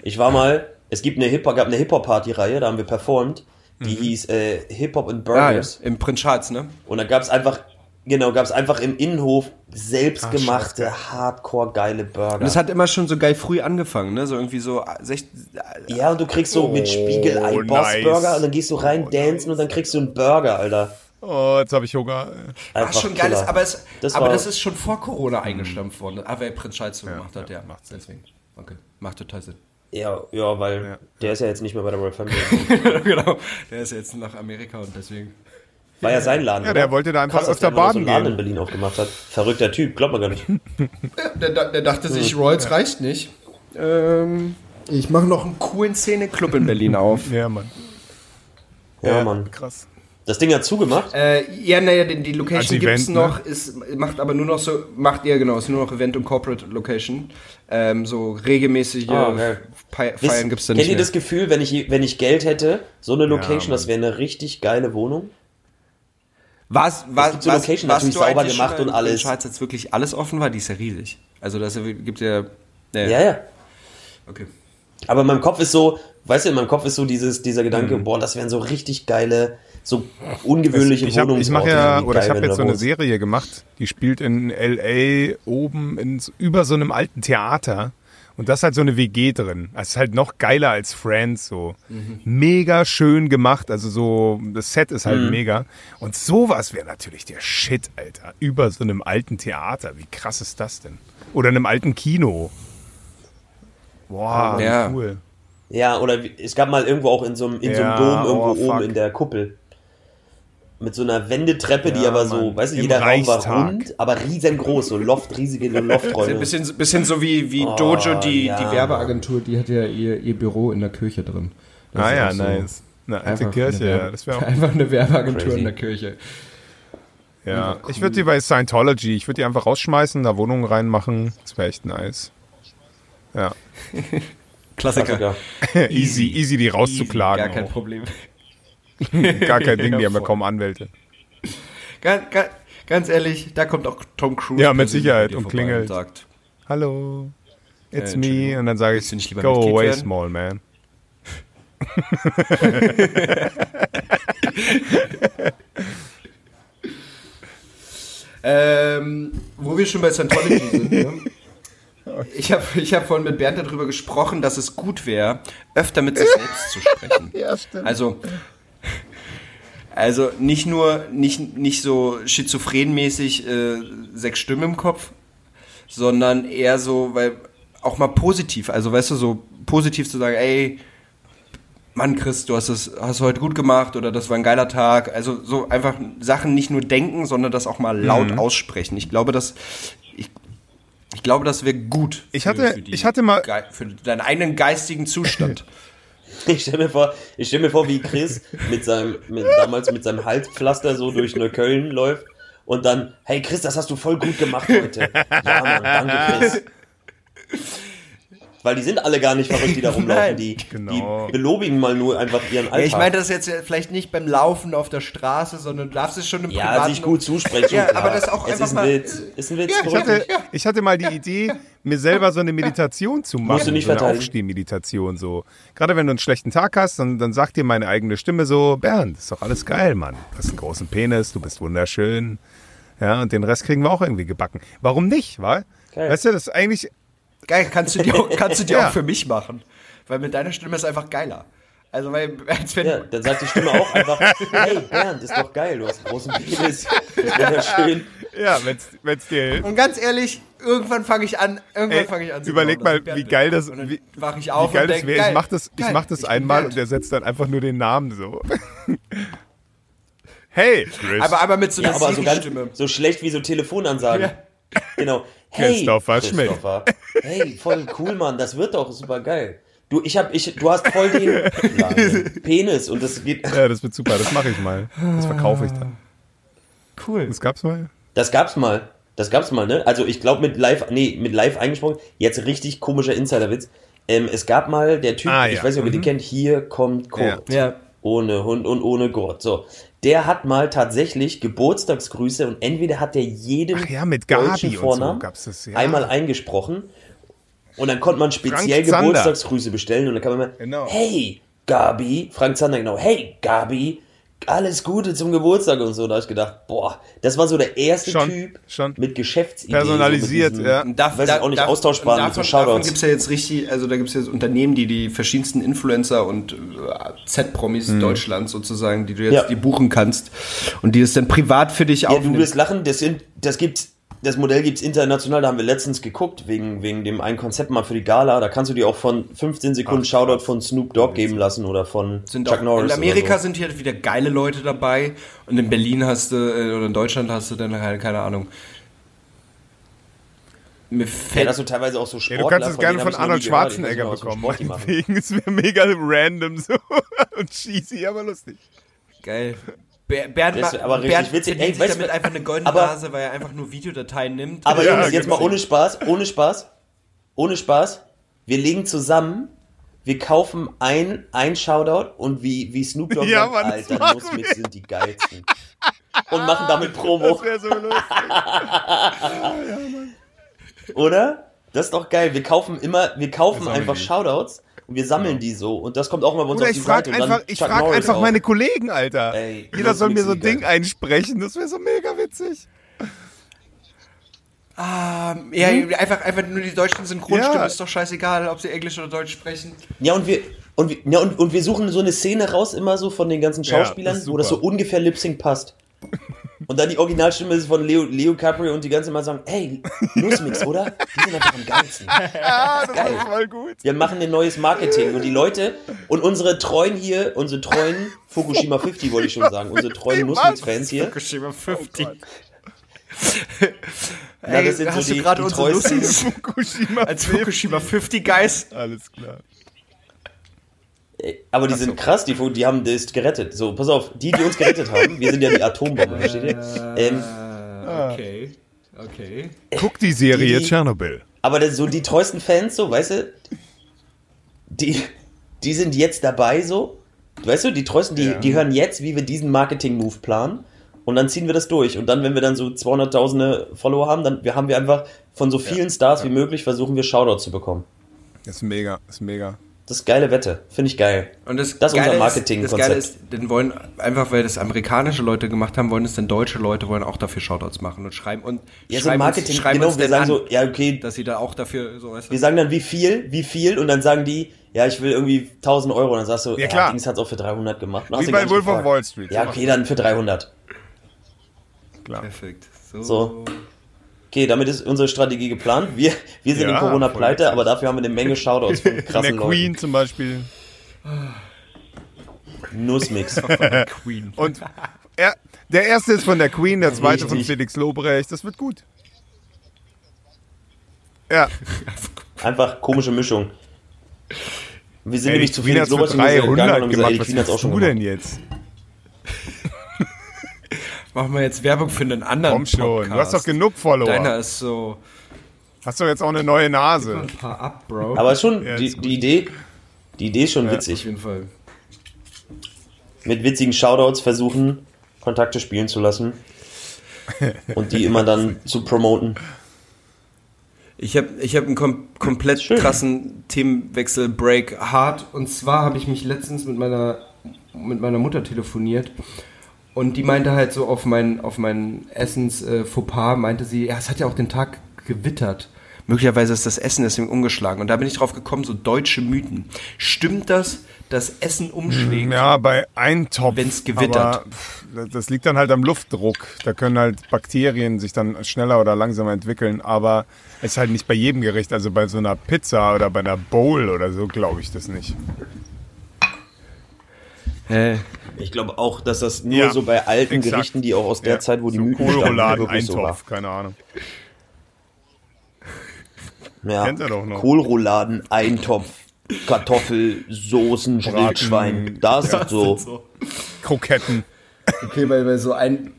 S4: Ich war mal, es gibt eine Hip gab eine Hip-Hop-Party-Reihe, da haben wir performt. Die hieß äh, Hip-Hop and
S3: Ah, ja.
S4: Burgers.
S3: Im Prinz Charles, ne?
S4: Und da gab es einfach, genau, gab es einfach im Innenhof selbstgemachte, hardcore geile Burger.
S3: Und es hat immer schon so geil früh angefangen, ne? So irgendwie so 16,
S4: ja, und du kriegst so mit Spiegelei
S2: Oh,
S4: Boss-Burger
S2: nice.
S4: und dann gehst du rein, dancen und dann kriegst du einen Burger, Alter.
S2: Oh, jetzt habe ich Hunger.
S3: war
S4: Einfach
S3: schon geil.
S4: Killer.
S3: Aber, es,
S4: Das
S3: aber das ist schon vor Corona eingestampft worden. Ah, weil Prinz Charles so gemacht hat,
S2: ja,
S3: ja.
S2: macht Sinn.
S3: Deswegen. Okay, macht total Sinn.
S4: Ja, ja, weil
S2: Ja.
S4: der ist ja jetzt nicht mehr bei der Royal Family.
S3: genau. Der ist jetzt nach Amerika und deswegen.
S4: War ja sein Laden.
S2: Ja,
S4: oder?
S2: der wollte da einfach
S4: Krass, dass
S2: öfter
S4: der so
S2: baden
S4: einen Laden
S2: gehen.
S4: in Berlin aufgemacht hat. Verrückter Typ, glaubt man gar nicht.
S3: Der, der dachte sich, Rolls reicht nicht. Ähm, ich mache noch einen coolen Szeneclub in Berlin auf.
S2: Ja, Mann.
S4: Ja, Mann.
S2: Krass.
S4: Das Ding hat zugemacht.
S3: Äh, ja, naja, die, die Location
S2: Als
S3: gibt's
S2: Event, ne?
S3: noch, ist, macht aber nur noch so, macht ihr genau, ist nur noch Event und Corporate Location. Ähm, so regelmäßige
S4: Ah, geil.
S3: Fe-
S4: Wisst-
S3: Feiern gibt's da
S4: Kennt
S3: nicht
S4: ihr
S3: mehr.
S4: das Gefühl, wenn ich, wenn ich Geld hätte, so eine Location,
S2: Mann.
S4: das wäre eine richtig geile Wohnung?
S3: Was, was,
S4: gibt so
S3: was,
S4: Location
S3: was
S4: natürlich
S3: du
S4: sauber gemacht und alles.
S3: Charles jetzt wirklich alles offen war, die ist ja riesig. Also das gibt ja, nee,
S4: Ja, ja.
S3: okay.
S4: Aber in meinem Kopf ist so, weißt du, in meinem Kopf ist so dieses, dieser Gedanke,
S2: Mhm.
S4: boah, das wären so richtig geile, so ungewöhnliche
S2: Ich, hab, ich mache ja, oder ich habe jetzt so eine. Serie gemacht, die spielt in L.A. oben in, über so einem alten Theater. Und da ist halt so eine WG drin. Das ist halt noch geiler als Friends, so. Mega schön gemacht, also so, das Set ist
S4: Mhm.
S2: halt mega. Und sowas wäre natürlich der Shit, Alter. Über so einem alten Theater. Wie krass ist das denn? Oder einem alten Kino. Boah,
S3: Ja.
S2: cool.
S4: Ja, oder es gab mal irgendwo auch in so einem, in so einem
S2: Ja,
S4: Dom irgendwo
S2: oh,
S4: oben in der Kuppel. Mit so einer Wendetreppe, die
S2: Ja,
S4: aber so,
S2: Mann.
S4: weißt du,
S2: Im
S4: jeder Raum war
S2: Reichstag.
S4: rund, aber riesengroß, so Loft, riesige
S3: Ein
S4: Lofträume.
S3: bisschen, bisschen so wie, wie
S4: Oh,
S3: Dojo, die,
S4: ja.
S3: die Werbeagentur, die hat ja ihr, ihr Büro in der Kirche drin. Das
S2: Ah ja,
S3: so
S2: nice. Eine alte
S3: einfach
S2: Kirche,
S3: eine
S2: ja. Das wäre auch
S3: Einfach eine Werbeagentur
S4: Crazy.
S3: in der Kirche.
S2: Ja, ich würde die bei Scientology, ich würde die einfach rausschmeißen, da Wohnungen reinmachen. Das wäre echt nice. Ja.
S3: Klassiker.
S4: Klassiker.
S2: easy, easy die rauszuklagen.
S3: Gar kein
S2: auch.
S3: Problem.
S2: Gar kein Ding, die haben ja kaum Anwälte.
S3: Ganz, ganz, ganz ehrlich, da kommt auch Tom Cruise.
S2: Ja, mit Sicherheit und klingelt.
S3: sagt,
S2: Hallo, it's
S3: Äh,
S2: me. Und dann sage
S3: nicht
S2: ich,
S3: lieber
S2: go away,
S3: werden?
S2: small man.
S3: Ähm, wo wir schon bei Scientology sind, ne? Ich habe ich hab vorhin mit Bernd darüber gesprochen, dass es gut wäre, öfter mit sich selbst zu sprechen.
S2: Ja, stimmt.
S3: Also, also nicht nur, nicht, nicht so schizophrenmäßig äh, sechs Stimmen im Kopf, sondern eher so, weil auch mal positiv, also weißt du, so positiv zu sagen, ey, Mann, Chris, du hast es hast heute gut gemacht oder das war ein geiler Tag. Also so einfach Sachen nicht nur denken, sondern das auch mal laut
S2: Mhm.
S3: aussprechen. Ich glaube, dass ich, ich glaube, das wäre gut.
S2: Ich hatte- ich hatte mal-
S3: für deinen eigenen geistigen Zustand.
S4: Ich stelle mir vor, ich stell mir vor, wie Chris mit seinem, mit, damals mit seinem Halspflaster so durch Neukölln läuft und dann, hey Chris, das hast du voll gut gemacht heute. Ja, Mann, danke Chris. Weil die sind alle gar nicht verrückt, die da rumlaufen.
S3: Nein.
S4: Die,
S2: Genau.
S4: die belobigen mal nur einfach ihren
S3: Ja,
S4: Alltag.
S3: ich meine das jetzt ja vielleicht nicht beim Laufen auf der Straße, sondern du darfst es schon im
S4: ja,
S3: privaten
S4: sich gut zusprechen.
S3: Ja, aber das auch
S4: es
S3: einfach
S4: ist ein
S3: mal-
S4: Witz. Ist ein Witz.
S3: Ja,
S2: Ich hatte, ich hatte mal die Idee, mir selber so eine Meditation zu machen.
S4: Musst du nicht
S2: so eine. Aufstehmeditation so. Gerade wenn du einen schlechten Tag hast, dann, dann sagt dir meine eigene Stimme so, Bernd, ist doch alles geil, Mann. Du hast einen großen Penis, du bist wunderschön. Ja, und den Rest kriegen wir auch irgendwie gebacken. Warum nicht, wa?
S4: Geil.
S2: Weißt du, das ist eigentlich,
S3: Geil, kannst du dir auch, kannst du dir
S2: Ja.
S3: auch für mich machen. Weil mit deiner Stimme ist einfach geiler. Also, weil, als wenn,
S4: Ja, dann sagt die Stimme auch einfach, hey Bernd, ist doch geil, du hast einen großen Penis, ist wunderschön.
S2: ja, wenn's, wenn's dir hilft.
S3: Und ganz ehrlich, irgendwann fange ich an, irgendwann
S2: Ey,
S3: fange ich an. zu
S2: überleg mal,
S3: ich
S2: wie geil das- wie-
S3: wach ich auf
S2: Wie geil
S3: und
S2: das wäre. Ich mach das, ich
S3: geil,
S2: mach das
S3: bin
S2: einmal
S3: Bernd.
S2: und der setzt dann einfach nur den Namen so. Hey, Chris.
S3: Aber, aber mit so
S4: Ja,
S3: einer
S4: aber so ganz so schlecht wie so Telefonansagen. Genau. Hey,
S2: Christopher.
S4: Christopher. Hey, voll cool, Mann. Das wird doch super geil. Du, ich hab, ich, du hast voll den Penis und das geht.
S2: ja, das wird super. Das mache ich mal. Das verkaufe ich dann.
S3: Cool.
S2: Das gab's mal.
S4: Das gab's mal. Das gab's mal, ne? Also ich glaube mit live, nee, mit live eingesprochen. Jetzt richtig komischer Insiderwitz. Ähm, es gab mal der Typ,
S2: Ah,
S4: ich
S2: ja.
S4: weiß nicht, ob ihr den kennt, hier kommt Kurt.
S3: Ja.
S4: Ohne Hund und ohne Gurt. So. Der hat mal tatsächlich Geburtstagsgrüße und entweder hat der jeden
S2: Ach ja, mit
S4: deutschen
S2: Gabi so
S4: Vornamen
S2: das. Ja.
S4: einmal eingesprochen und dann konnte man speziell. Geburtstagsgrüße bestellen und dann kann man immer,
S2: Genau.
S4: hey Gabi, Frank Zander genau, hey Gabi, alles Gute zum Geburtstag und so. Da habe ich gedacht, boah, das war so der erste
S2: Schon,
S4: Typ
S2: schon.
S4: mit Geschäftsideen.
S2: Personalisiert,
S4: so mit
S2: ja.
S3: Und darf,
S4: Weiß ich auch nicht, austauschbar mit so
S3: davon,
S4: Shoutouts.
S3: davon gibt es ja jetzt richtig, also da gibt es ja Unternehmen, die die verschiedensten Influencer und äh, Z-Promis Deutschlands sozusagen, die du jetzt
S4: Ja.
S3: die buchen kannst und die das dann privat für dich
S4: Ja, du
S3: aufnehmen.
S4: wirst lachen, das, sind, das gibt's, das Modell gibt's international, da haben wir letztens geguckt, wegen, wegen dem einen Konzept mal für die Gala. Da kannst du dir auch von 15 Sekunden Shoutout von Snoop Dogg geben lassen oder von
S3: sind
S4: Chuck
S3: auch,
S4: Norris.
S3: in Amerika
S4: so.
S3: sind hier wieder geile Leute dabei und in Berlin hast du, äh, oder in Deutschland hast du dann halt, keine Ahnung. Mir
S4: Ja,
S3: fällt,
S4: dass du teilweise auch so
S2: Ja,
S4: Sportler,
S2: du kannst es
S4: von
S2: gerne von Arnold Schwarzenegger bekommen.
S4: Sport.
S2: Deswegen ist mir mega random so und cheesy, aber lustig.
S3: geil. Ber- Bernd,
S4: Das aber richtig
S3: Bernd
S4: witzig. Ey,
S3: sich
S4: weißt
S3: damit einfach eine goldene
S4: aber-
S3: Nase, weil er einfach nur Videodateien nimmt.
S4: Aber
S2: Ja,
S4: Jungs, jetzt
S2: genau.
S4: mal ohne Spaß, ohne Spaß, ohne Spaß. Wir legen zusammen, wir kaufen ein, ein Shoutout und wie, wie Snoop Dogg
S2: Ja,
S4: sagt,
S2: Mann, das
S4: Alter, Nussmix
S2: wir.
S4: sind die geilsten. Und machen damit Promo,
S2: Das wäre so lustig.
S4: oder? Das ist doch geil. Wir kaufen immer, wir kaufen einfach. Shoutouts und wir sammeln die so. Und das kommt auch mal bei uns
S2: Oder
S4: auf
S2: ich
S4: die
S2: frage
S4: Seite. Und dann
S2: einfach, ich frag
S4: Norris
S2: einfach
S4: auch.
S2: meine Kollegen, Alter.
S4: Ey,
S2: Jeder soll mir so ein Ding
S4: geil.
S2: einsprechen. Das wäre so mega witzig.
S3: Ah, ja, einfach, einfach nur die deutschen Synchronstimmen,
S2: Ja.
S3: ist doch scheißegal, ob sie Englisch oder Deutsch sprechen.
S4: Ja, und wir, und, wir, ja, und, und wir suchen so eine Szene raus, immer so von den ganzen
S2: Ja, das
S4: Schauspielern, wo das so ungefähr Lip-Sync passt. Und dann die Originalstimme ist von Leo, Leo Caprio und die ganze mal sagen, hey, Nussmix, oder? Die sind einfach am geilsten.
S2: Ah, das
S4: Geil.
S2: ist voll gut.
S4: Wir machen ein neues Marketing und die Leute und unsere treuen hier, unsere treuen Fukushima 50 wollte ich schon sagen, unsere treuen? Nussmix-Fans hier.
S3: Fukushima 50.
S4: Na, das sind
S3: hast
S4: so
S3: du
S4: die,
S3: gerade
S4: die
S3: unsere
S2: Fukushima.
S3: als Fukushima 50 Guys?
S2: Alles klar.
S4: Aber die sind krass, die, die haben das gerettet. So, pass auf, die, die uns gerettet haben, wir sind ja die Atombombe, versteht ihr? Ähm,
S3: Okay, okay.
S2: Guck die Serie
S4: Die-
S2: Tschernobyl.
S4: Aber das, so die treuesten Fans, so, weißt du, die, die sind jetzt dabei, so. Weißt du, die treuesten, die,
S2: Ja.
S4: die hören jetzt, wie wir diesen Marketing-Move planen. Und dann ziehen wir das durch. Und dann, wenn wir dann so 200.000 Follower haben, dann wir haben wir einfach von so vielen Stars wie möglich versuchen wir Shoutouts zu bekommen.
S2: Das ist mega, das ist mega.
S4: Das ist geile Wette. Finde ich geil.
S3: Und das,
S4: Das ist unser
S3: Geile
S4: Marketingkonzept.
S3: Das Geile ist, wollen, einfach weil das amerikanische Leute gemacht haben, wollen es dann deutsche Leute, wollen auch dafür Shoutouts machen und schreiben und
S4: Ja, so
S3: schreiben
S4: Marketing,
S3: uns, schreiben
S4: genau,
S3: uns
S4: wir sagen
S3: an,
S4: so, ja, okay,
S3: dass sie da auch dafür, so weißt du.
S4: wir sagen dann wie viel, wie viel und dann sagen die, ja, ich will irgendwie 1000 Euro und dann sagst du, ja,
S2: Ja, klar.
S4: Dings hat's auch für 300 gemacht.
S2: Wie bei Wolf of. Wall Street.
S4: Ja, okay, dann für 300.
S2: Klar.
S3: Perfekt.
S4: So. Okay, damit ist unsere Strategie geplant. Wir, wir sind
S2: Ja,
S4: in Corona pleite, aber dafür haben wir eine Menge Shoutouts von krassen
S2: der Queen
S4: Leuten.
S2: zum Beispiel.
S4: Nussmix.
S3: Queen.
S2: Und er, der erste ist von der Queen, der zweite von
S4: Richtig.
S2: Felix Lobrecht. Das wird gut. Ja,
S4: Einfach komische Mischung. Wir sind
S2: ey,
S4: nämlich zu und gegangen und
S2: 300
S4: haben gesagt, ey,
S2: gemacht.
S4: die
S2: Was
S4: hat's auch schon
S2: du
S4: gemacht.
S2: denn jetzt?
S3: Machen wir jetzt Werbung für einen anderen
S2: Komm schon,
S3: Podcast.
S2: du hast doch genug Follower.
S3: Deiner ist so
S2: Hast doch jetzt auch eine neue Nase.
S3: ein paar ab, Bro.
S4: Aber schon,
S2: Ja,
S4: die, die Idee, die Idee ist schon
S3: auf
S4: witzig.
S3: jeden Fall.
S4: Mit witzigen Shoutouts versuchen, Kontakte spielen zu lassen. Und die immer dann zu promoten.
S3: Ich habe ich hab einen kom komplett
S4: Schön.
S3: krassen Themenwechsel Break hart und zwar habe ich mich letztens mit meiner mit meiner Mutter telefoniert und die meinte halt so auf mein auf mein Essens äh, meinte sie, ja, es hat ja auch den Tag gewittert. Möglicherweise ist das Essen deswegen umgeschlagen und da bin ich drauf gekommen, so deutsche Mythen. Stimmt das, dass Essen umschlägt?
S2: Ja, bei Eintopf.
S3: Wenn's gewittert.
S2: aber, pff, Das liegt dann halt am Luftdruck. Da können halt Bakterien sich dann schneller oder langsamer entwickeln. Aber es ist halt nicht bei jedem Gericht. Also bei so einer Pizza oder bei einer Bowl oder so glaube ich das nicht.
S3: Hä?
S4: Ich glaube auch, dass das nur
S2: Ja,
S4: so bei alten
S2: exakt.
S4: Gerichten, die auch aus der
S2: Ja,
S4: Zeit, wo die
S2: so
S4: Mythen stammen, wirklich so war.
S2: Eintopf, keine Ahnung.
S4: Ja.
S2: Kennt er doch noch.
S4: Kohlrouladen, Eintopf, Kartoffel, Soßen, Wildschwein. Das ist so.
S2: Kroketten.
S3: Okay, weil, weil so ein.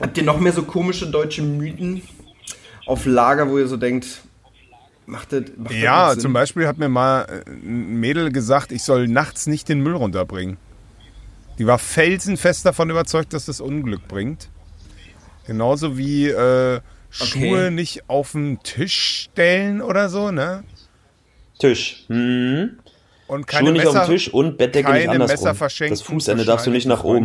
S3: Habt ihr noch mehr so komische deutsche Mythen auf Lager, wo ihr so denkt, macht das. Macht das
S2: Ja,
S3: Sinn?
S2: zum Beispiel hat mir mal ein Mädel gesagt, ich soll nachts nicht den Müll runterbringen. Die war felsenfest davon überzeugt, dass das Unglück bringt. Genauso wie äh, Schuhe
S3: Okay.
S2: nicht auf den Tisch stellen oder so, ne?
S4: Tisch. Hm.
S2: Und keine
S4: Schuhe nicht
S2: Messer,
S4: auf dem Tisch und Bettdecke nicht
S2: keine Messer
S4: andersrum.
S2: verschenken.
S4: Das Fußende darfst du nicht nach oben.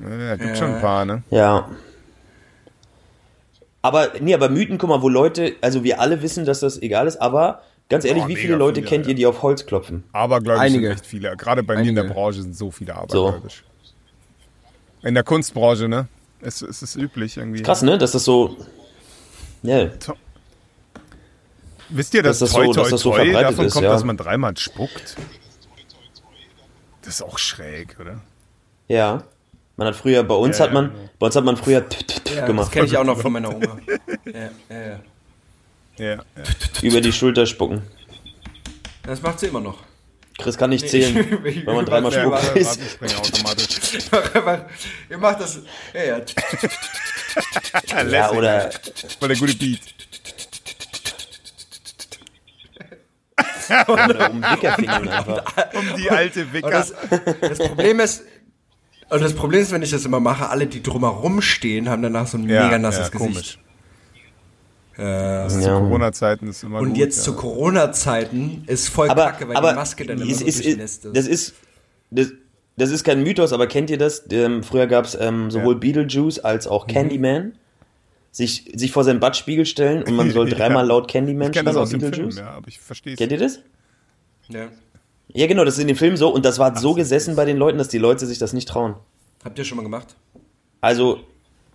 S2: Ja, gibt schon ein paar, ne?
S4: Ja. Aber, nee, aber Mythen, guck mal, wo Leute, also wir alle wissen, dass das egal ist, aber ganz ehrlich,
S2: Oh,
S4: wie viele Leute
S2: viele,
S4: kennt
S2: ja.
S4: ihr, die auf Holz klopfen?
S2: Aber glaube ich,
S3: Einige.
S2: sind echt viele. Gerade bei mir in der
S3: Einige.
S2: Branche sind so viele abergläubisch. In der Kunstbranche, ne? Es, es ist üblich irgendwie.
S4: Krass, ne? Dass das so. Ja.
S2: Wisst ihr, dass
S4: Dass das
S2: toi
S4: so-
S2: toi
S4: das so
S2: toi
S4: verbreitet
S2: davon
S4: ist,
S2: kommt,
S4: ja.
S2: dass man dreimal spuckt? Das ist auch schräg, oder?
S4: Ja. Man hat früher, bei uns
S2: Ja,
S4: hat man,
S2: ja,
S4: bei uns hat man früher t- t- t-
S3: Ja, das
S4: gemacht.
S3: kenne ich auch noch von meiner Oma. ja, ja, ja.
S2: Ja, ja.
S4: Über die Schulter spucken.
S3: Das macht sie immer noch.
S4: Chris kann nicht zählen,
S3: ich-
S4: wenn man dreimal
S3: Ja,
S4: spuckt.
S3: warte,
S4: Ist-
S2: Ratenspringer automatisch.
S3: Ihr macht das. Ja, ja.
S4: Ja,
S2: Lässig.
S4: oder
S2: Voll der gute Beat.
S4: oder um Wickerfingern einfach.
S2: Um die alte Wicker.
S3: das, das Problem ist. Und das Problem ist, wenn ich das immer mache, alle, die drumherum stehen, haben danach so ein
S2: ja,
S3: mega nasses
S2: ja,
S3: Gesicht.
S2: komisch.
S3: Ja.
S2: Zu
S4: Ja.
S2: Corona-Zeiten ist immer
S3: Und
S2: gut.
S3: jetzt
S2: ja.
S3: zu Corona-Zeiten ist voll
S4: Aber,
S3: kacke, weil
S4: aber
S3: die Maske dann immer
S4: es
S3: so
S4: ist, das ist, das, das ist kein Mythos, aber kennt ihr das? Ähm, früher gab es ähm, sowohl
S2: Ja.
S4: Beetlejuice als auch
S3: Mhm.
S4: Candyman. Sich, sich vor seinen Badspiegel stellen und man soll
S2: Ja.
S4: dreimal laut Candyman
S2: Ich kenne das aus dem Film,
S4: Beetlejuice.
S2: ja, aber ich verstehe es.
S4: Kennt ihr das?
S3: Ja.
S4: Ja, genau, das ist in dem Film so und das war so gesessen bei den Leuten, dass die Leute sich das nicht trauen.
S3: Habt ihr schon mal gemacht?
S4: Also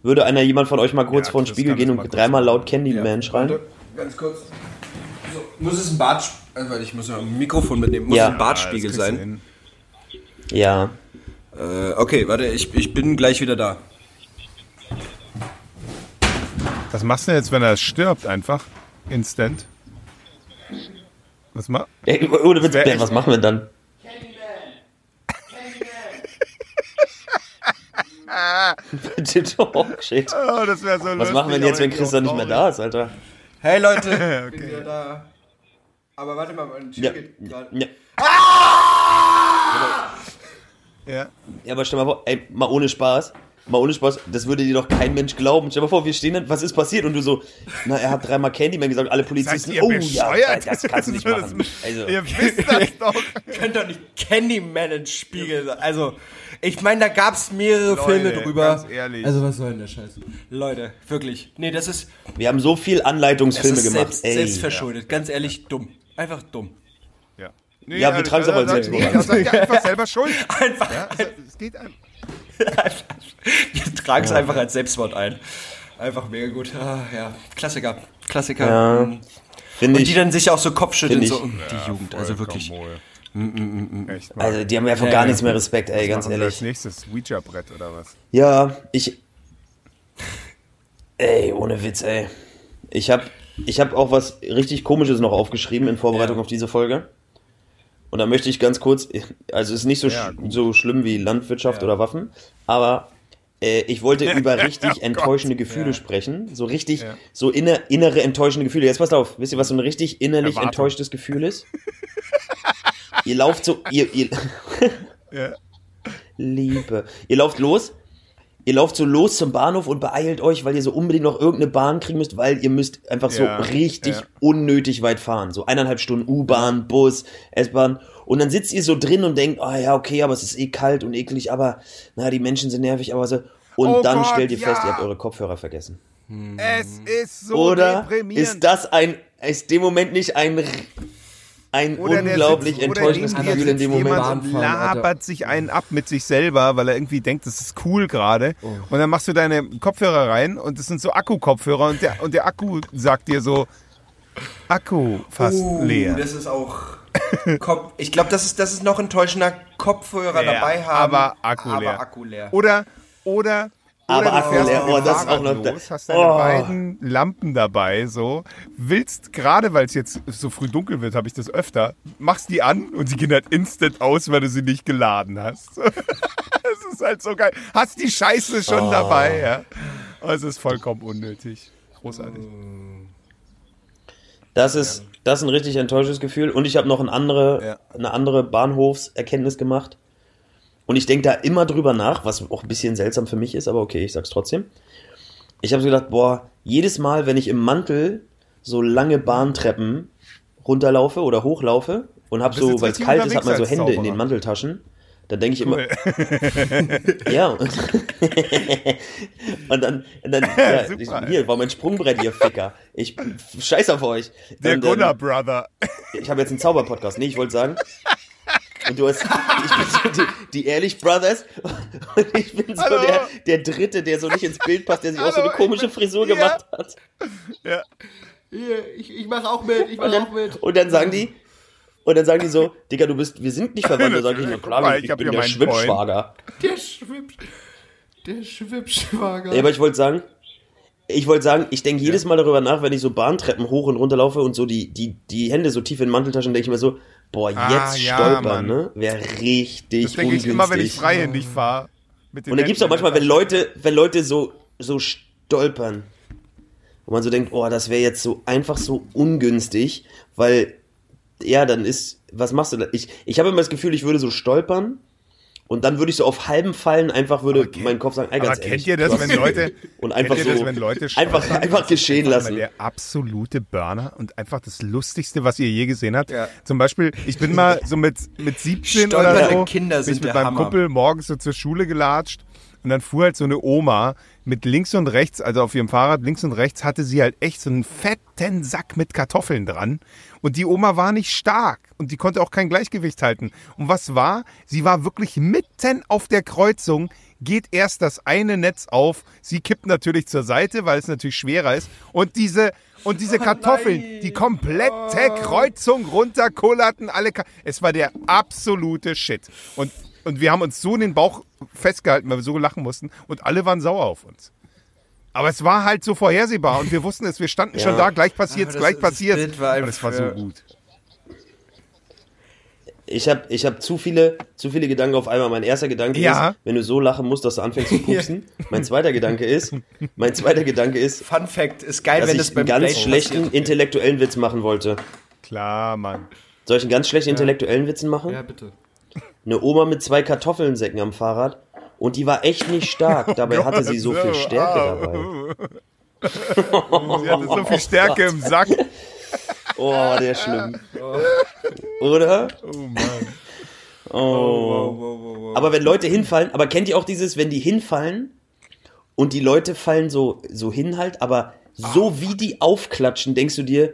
S4: würde einer jemand von euch mal kurz
S2: Ja,
S4: vor den Spiegel gehen und dreimal laut Candyman schreien?
S3: Warte, Ganz kurz. So, muss es ein Bart, also ich muss ja ein Mikrofon mitnehmen. Muss
S4: Ja.
S3: es ein Bartspiegel sein?
S4: Ja.
S3: Äh, okay, warte, ich, ich bin gleich wieder da.
S2: Was machst du jetzt, wenn er stirbt einfach? Instant. Was ma
S4: Ey, ohne Witz, was machen wir dann? Bitte doch, shit.
S2: Oh, das wäre so
S4: Was machen wir denn jetzt, wenn Chris dann nicht mehr da ist, Alter?
S3: Hey Leute,
S2: Okay.
S3: bin wieder da. Aber warte mal, mein Typ
S4: Ja.
S3: geht gerade.
S4: Ja.
S2: Ja.
S4: ja, aber stell mal vor, ey, mal ohne Spaß, mal ohne Spaß, das würde dir doch kein Mensch glauben. Stell mal vor, wir stehen dann, was ist passiert? Und du so, na, er hat dreimal Candyman gesagt, alle Polizisten, oh ja,
S2: bescheuert?
S4: das kannst du nicht machen. Also,
S2: Ihr wisst das doch.
S3: Könnt doch nicht Candyman ins Spiegel sein. Also, ich meine, da gab's mehrere
S2: Leute,
S3: Filme drüber.
S2: ganz ehrlich.
S3: Also, was soll denn der Scheiß? Leute, wirklich. Nee, das ist,
S4: wir haben so viel
S3: das
S4: Anleitungsfilme
S3: ist
S4: gemacht,
S3: selbst,
S4: ey.
S3: selbstverschuldet. Ganz ehrlich, dumm. Einfach dumm.
S2: Ja, nee,
S4: Ja, wir tragen es aber als
S2: nee,
S4: Selbstmord
S2: ja, seid ihr einfach selber schuld.
S3: Einfach,
S2: Ja, es, es geht einem.
S3: wir tragen es einfach als Selbstmord ein. Einfach mega gut. Ah, ja, Klassiker. Klassiker.
S4: Ja,
S3: Mhm. Und die
S4: ich.
S3: dann sich auch so Kopfschütteln, so,
S4: ich.
S3: mm, die Jugend, also wirklich.
S2: Vollkommen wohl. Echt mal.
S4: Also, die haben ja vor
S3: Ja,
S4: gar
S3: ja.
S4: nichts mehr Respekt, ey, ganz
S2: Machen wir
S4: ehrlich.
S2: Als nächstes Ouija-Brett oder was?
S4: Ja, ich. Ey, ohne Witz, ey. Ich hab, ich hab auch was richtig Komisches noch aufgeschrieben in Vorbereitung
S3: Ja.
S4: auf diese Folge. Und da möchte ich ganz kurz, also ist nicht so,
S2: Ja,
S4: sch so schlimm wie Landwirtschaft oder Waffen, aber äh, ich wollte über richtig
S2: Oh
S4: enttäuschende
S2: Gott.
S4: Gefühle
S2: Ja.
S4: sprechen. So richtig,
S2: Ja.
S4: so inner, innere enttäuschende Gefühle. Jetzt passt auf, wisst ihr, was so ein richtig innerlich
S2: Erwartung.
S4: enttäuschtes Gefühl ist? ihr lauft so, ihr, ihr,
S2: Ja.
S4: Liebe. Ihr lauft los. Ihr lauft so los zum Bahnhof und beeilt euch, weil ihr so unbedingt noch irgendeine Bahn kriegen müsst, weil ihr müsst einfach so
S2: Ja,
S4: richtig
S2: ja.
S4: unnötig weit fahren. So eineinhalb Stunden U-Bahn, Bus, S-Bahn. Und dann sitzt ihr so drin und denkt, ah ja, okay, aber es ist eh kalt und eklig, aber na, die Menschen sind nervig, aber so. Und
S2: Oh
S4: dann
S2: Gott,
S4: stellt ihr fest,
S2: ja.
S4: ihr habt eure Kopfhörer vergessen.
S2: Es ist so
S4: Oder
S2: deprimierend.
S4: ist das ein, ist dem Moment nicht ein, ein
S2: Oder der
S4: unglaublich
S2: sitzt-
S4: enttäuschendes Gefühl in dem Moment?
S2: jemand und
S3: Alter.
S2: labert sich einen ab mit sich selber, weil er irgendwie denkt, das ist cool gerade. Und dann machst du deine Kopfhörer rein und das sind so Akku-Kopfhörer und der, und der Akku sagt dir so, Akku fast
S3: Uh,
S2: leer.
S3: Das ist auch. Kopf, ich glaube, das ist, das ist noch enttäuschender Kopfhörer
S2: Ja,
S3: dabei haben.
S2: aber Akku leer.
S3: Aber Akku leer.
S2: Oder, oder,
S4: Aber Akku
S2: mit dem
S4: oh, das ist auch noch
S2: los, hast deine
S4: Oh.
S2: beiden Lampen dabei, so, willst, gerade weil es jetzt so früh dunkel wird, habe ich das öfter, machst die an und sie gehen halt instant aus, weil du sie nicht geladen hast. Das ist halt so geil. Hast die Scheiße schon
S4: Oh.
S2: dabei, ja. Und Es ist vollkommen unnötig. Großartig.
S4: Das ist, das ist ein richtig enttäuschendes Gefühl. Und ich habe noch eine andere,
S2: Ja.
S4: eine andere Bahnhofserkenntnis gemacht. Und ich denke da immer drüber nach, was auch ein bisschen seltsam für mich ist, aber okay, ich sag's trotzdem. Ich habe so gedacht, boah, jedes Mal, wenn ich im Mantel so lange Bahntreppen runterlaufe oder hochlaufe und hab so, weil es kalt ist, hat man so Hände in
S2: Zauberer.
S4: den Manteltaschen. Dann denke ich immer,
S2: Cool.
S4: ja. Und, dann, und dann ja, ich, hier war mein Sprungbrett, ihr Ficker. Ich scheiß auf euch.
S2: Der Gunnar Brother.
S4: ich habe jetzt einen Zauberpodcast. Nee, ich wollte sagen. Und du hast, ich bin so die, die Ehrlich Brothers und ich bin so
S2: Hallo.
S4: der, der Dritte, der so nicht ins Bild passt, der sich auch so eine
S2: Hallo,
S4: komische
S2: bin-
S4: Frisur
S2: Ja.
S4: gemacht hat.
S2: Ja.
S3: Ich, ich mach auch mit, ich
S4: Und dann, und dann sagen die, und dann sagen die so, Digga, du bist, wir sind nicht verwandt. Da sage ich, na klar, ich,
S2: ich
S4: bin der Schwippschwager.
S3: Der Schwipp, der Schwippschwager.
S4: Ja, aber ich wollte sagen, ich wollte sagen, ich denke jedes Mal darüber nach, wenn ich so Bahntreppen hoch und runter laufe und so die, die, die Hände so tief in den Manteltaschen, denke ich mir so, boah, jetzt
S2: Ah, ja,
S4: stolpern,
S2: Mann.
S4: ne? Wäre richtig
S2: Das denke ich immer, wenn ich freihändig fahre.
S4: Und da gibt's auch manchmal, wenn Leute, wenn Leute so, so stolpern, wo man so denkt, oh, das wäre jetzt so einfach so ungünstig, weil, ja, dann ist, was machst du da? Ich, ich habe immer das Gefühl, ich würde so stolpern und dann würde ich so auf halben Fallen einfach würde
S2: Aber kennt-
S4: mein Kopf sagen, ey,
S2: Aber
S4: ganz
S2: kennt
S4: ehrlich,
S2: ihr das, wenn Leute,
S4: und einfach
S2: kennt ihr
S4: so,
S2: das, wenn Leute
S4: einfach, einfach
S2: Das ist
S4: geschehen
S2: einfach
S4: lassen.
S2: Der absolute Burner und einfach das Lustigste, was ihr je gesehen habt.
S3: Ja.
S2: Zum Beispiel, ich bin mal so mit, mit 17
S3: Stolpernde
S2: oder so,
S3: Kinder
S2: bin
S3: sind
S2: ich mit meinem
S3: Hammer.
S2: Kumpel morgens so zur Schule gelatscht und dann fuhr halt so eine Oma mit links und rechts, also auf ihrem Fahrrad links und rechts hatte sie halt echt so einen fetten Sack mit Kartoffeln dran und die Oma war nicht stark und die konnte auch kein Gleichgewicht halten. Und was war? Sie war wirklich mitten auf der Kreuzung, geht erst das eine Netz auf, sie kippt natürlich zur Seite, weil es natürlich schwerer ist und diese und diese Kartoffeln, die komplette Kreuzung runterkullerten, alle. Ka es war der absolute Shit. Und, und wir haben uns so in den Bauch festgehalten, weil wir so lachen mussten und alle waren sauer auf uns. Aber es war halt so vorhersehbar und wir wussten es, wir standen schon da, gleich passiert's,
S3: Aber das-
S2: gleich passiert's.
S3: Bild war
S2: Und es war so gut.
S4: Ich habe ich hab zu viele, zu viele Gedanken auf einmal. Mein erster Gedanke
S2: Ja.
S4: ist, wenn du so lachen musst, dass du anfängst zu pupsen. Mein zweiter Gedanke ist, mein zweiter Gedanke ist,
S3: Fun Fact, ist geil,
S4: dass
S3: wenn
S4: ich
S3: das beim
S4: einen ganz
S3: Date
S4: schlechten
S3: passiert.
S4: intellektuellen Witz machen wollte.
S2: Klar, Mann.
S4: Soll ich einen ganz schlechten intellektuellen Witzen machen?
S3: Ja, bitte.
S4: Eine Oma mit zwei Kartoffelsäcken am Fahrrad und die war echt nicht stark. Dabei hatte sie so viel Stärke dabei.
S2: Sie hatte so viel Stärke im Sack.
S4: Oh, der schlimm. Oder?
S2: Oh Mann.
S4: Oh. Aber wenn Leute hinfallen, aber kennt ihr auch dieses, wenn die hinfallen und die Leute fallen so, so hin halt, aber so wie die aufklatschen, denkst du dir,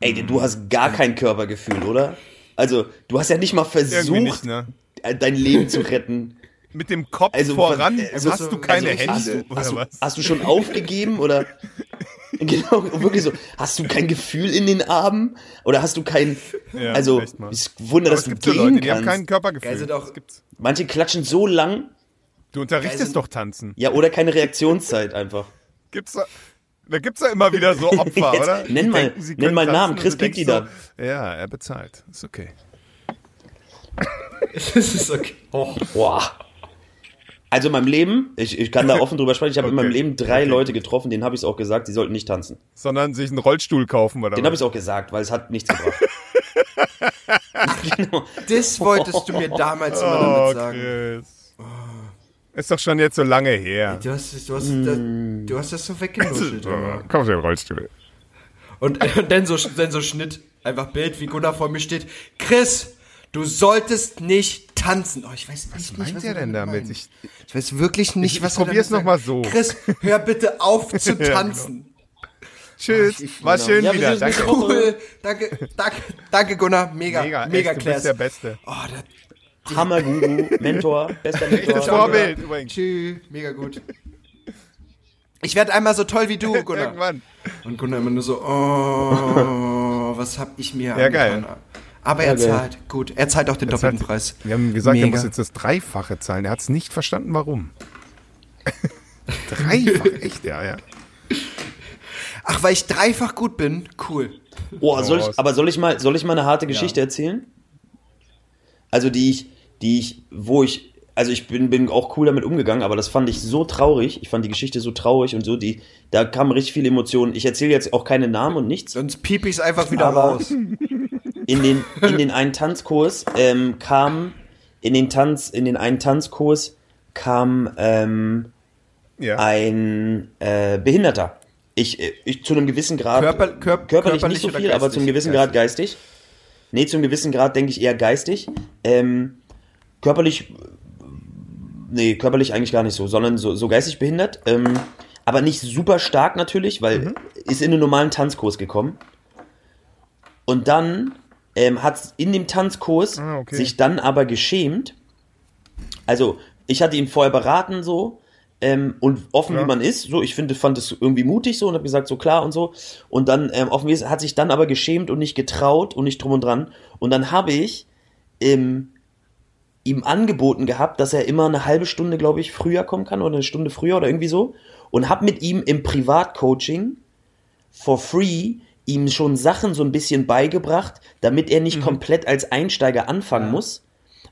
S4: ey, du hast gar kein Körpergefühl, oder? Also, du hast ja nicht mal versucht,
S2: nicht, ne?
S4: dein Leben zu retten.
S2: Mit dem Kopf
S4: Also,
S2: voran
S4: also,
S2: hast du keine
S4: also,
S2: Hände
S4: hast du,
S2: oder
S4: hast, du,
S2: was?
S4: hast du schon aufgegeben oder genau wirklich so? Hast du kein Gefühl in den Armen oder hast du kein?
S2: Ja,
S4: also
S2: echt mal.
S4: ist Wunder,
S2: Aber
S4: dass
S2: es
S4: du
S2: gibt so
S4: gehen
S2: Leute, die haben
S4: kannst.
S2: kein Körpergefühl.
S3: Geil sind auch-.
S4: Manche klatschen so lang,
S2: Du unterrichtest doch Tanzen.
S4: ja oder keine Reaktionszeit einfach.
S2: Gibt's da, da gibt's ja immer wieder so Opfer,
S4: Jetzt
S2: oder?
S4: nenn mal-
S2: denken,
S4: nenn mal Namen. Chris
S2: denkst
S4: die
S2: so, Ja, er bezahlt. Ist okay.
S3: Das ist okay. Oh.
S4: Boah. Also in meinem Leben, ich, ich kann da offen drüber sprechen, ich habe in
S2: Okay.
S4: meinem Leben drei
S2: Okay.
S4: Leute getroffen, denen habe ich es auch gesagt, die sollten nicht tanzen.
S2: Sondern sich einen Rollstuhl kaufen oder
S4: Den habe ich
S2: was?
S4: es auch gesagt, weil es hat nichts gebracht. genau.
S3: Das wolltest du mir damals immer
S2: Oh,
S3: damit sagen.
S2: Chris. Ist doch schon jetzt so lange her.
S3: Du hast, du, hast, das, du hast das so weggenuschelt.
S2: Kauf dir einen Rollstuhl.
S3: Und, und dann, so, dann so Schnitt, einfach Bild, wie Gunnar vor mir steht. Chris, du solltest nicht tanzen. Oh, ich weiß echt nicht,
S2: meint
S3: was
S2: ihr
S3: er
S2: denn damit? Ich-
S3: Ich weiß wirklich nicht,
S2: Ich-
S3: was
S2: ich
S3: er
S2: probier's
S3: damit
S2: noch mal
S3: sagt.
S2: so.
S3: Chris, hör bitte auf zu
S2: genau.
S3: tanzen.
S2: Tschüss.
S3: ich-
S2: War
S3: genau.
S2: schön
S4: Ja,
S2: wieder. Danke.
S3: Cool. Danke, danke, danke Gunnar. Mega,
S2: Mega,
S3: mega,
S2: echt, du bist der. Beste.
S3: Oh, der,
S4: Hammerguru, Mentor, bester Mentor.
S2: Das Vorbild übrigens.
S3: tschüss, mega gut. Ich werde einmal so toll wie du, Gunnar.
S2: Irgendwann.
S3: Und Gunnar immer nur so, oh, was hab ich mir
S2: Ja, geil.
S3: Aber er
S4: Okay.
S3: zahlt. Gut, er zahlt auch den doppelten
S2: hat-
S3: Preis.
S2: Wir haben gesagt, er
S3: Mega.
S2: muss jetzt das Dreifache zahlen. Er hat es nicht verstanden, warum. Dreifach, echt, ja, ja.
S3: Ach, weil ich dreifach gut bin? Cool.
S4: Oh, soll ich, aber soll ich mal, soll ich mal eine harte Geschichte erzählen? Also die ich, die ich, wo ich, also ich bin, bin auch cool damit umgegangen, aber das fand ich so traurig. Ich fand die Geschichte so traurig und so, die, da kamen richtig viele Emotionen. Ich erzähle jetzt auch keine Namen und nichts.
S3: Sonst piep ich's einfach wieder
S4: Aber-
S3: raus.
S4: In den, in den einen Tanzkurs ähm, kam, in den Tanz, in den einen Tanzkurs kam ähm,
S2: ja.
S4: ein äh, Behinderter. Ich, äh, ich zu einem gewissen Grad
S3: Körper- kör-
S4: körperlich,
S3: körperlich
S4: nicht so viel, aber
S3: geistig?
S4: zum gewissen Grad geistig. Nee, zum gewissen Grad denke ich eher geistig. Ähm, körperlich, nee, körperlich eigentlich gar nicht so, sondern so, so geistig behindert. Ähm, aber nicht super stark natürlich, weil
S3: Mhm.
S4: ist in einen normalen Tanzkurs gekommen. Und dann ähm, hat in dem Tanzkurs
S2: Ah, okay.
S4: sich dann aber geschämt. Also, ich hatte ihn vorher beraten so ähm, und offen
S2: Ja.
S4: wie man ist. So, ich finde, fand es irgendwie mutig so und habe gesagt so klar und so. Und dann ähm, offen wie es hat sich dann aber geschämt und nicht getraut und nicht drum und dran. Und dann habe ich ähm, ihm angeboten gehabt, dass er immer eine halbe Stunde, glaube ich, früher kommen kann oder eine Stunde früher oder irgendwie so. Und habe mit ihm im Privatcoaching for free ihm schon Sachen so ein bisschen beigebracht, damit er nicht komplett als Einsteiger anfangen muss,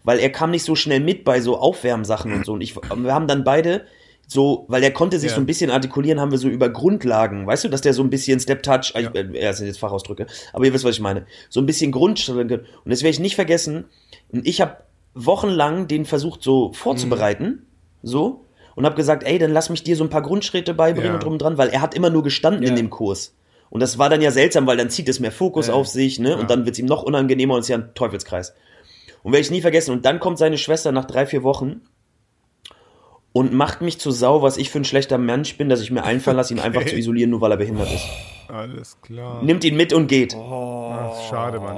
S4: weil er kam nicht so schnell mit bei so Aufwärmsachen und so. Und ich, wir haben dann beide so, weil er konnte sich
S2: Ja.
S4: so ein bisschen artikulieren, haben wir so über Grundlagen, weißt du, dass der so ein bisschen Step Touch, ich, äh, ja, sind jetzt Fachausdrücke, aber ihr wisst, was ich meine, so ein bisschen Grundstücke. Und das werde ich nicht vergessen. Ich habe wochenlang den versucht so vorzubereiten, so, und habe gesagt, ey, dann lass mich dir so ein paar Grundschritte beibringen
S2: Ja.
S4: und drum dran, weil er hat immer nur gestanden in
S3: Ja.
S4: dem Kurs. Und das war dann ja seltsam, weil dann zieht es mehr Fokus
S3: Ja.
S4: auf sich, ne? Und dann wird es ihm noch unangenehmer und es ist ja ein Teufelskreis. Und werde ich nie vergessen. Und dann kommt seine Schwester nach drei, vier Wochen und macht mich zu Sau, was ich für ein schlechter Mensch bin, dass ich mir einfallen lasse, ihn einfach zu isolieren, nur weil er behindert ist.
S2: Alles klar.
S4: Nimmt ihn mit und geht.
S2: Ach, schade, Mann.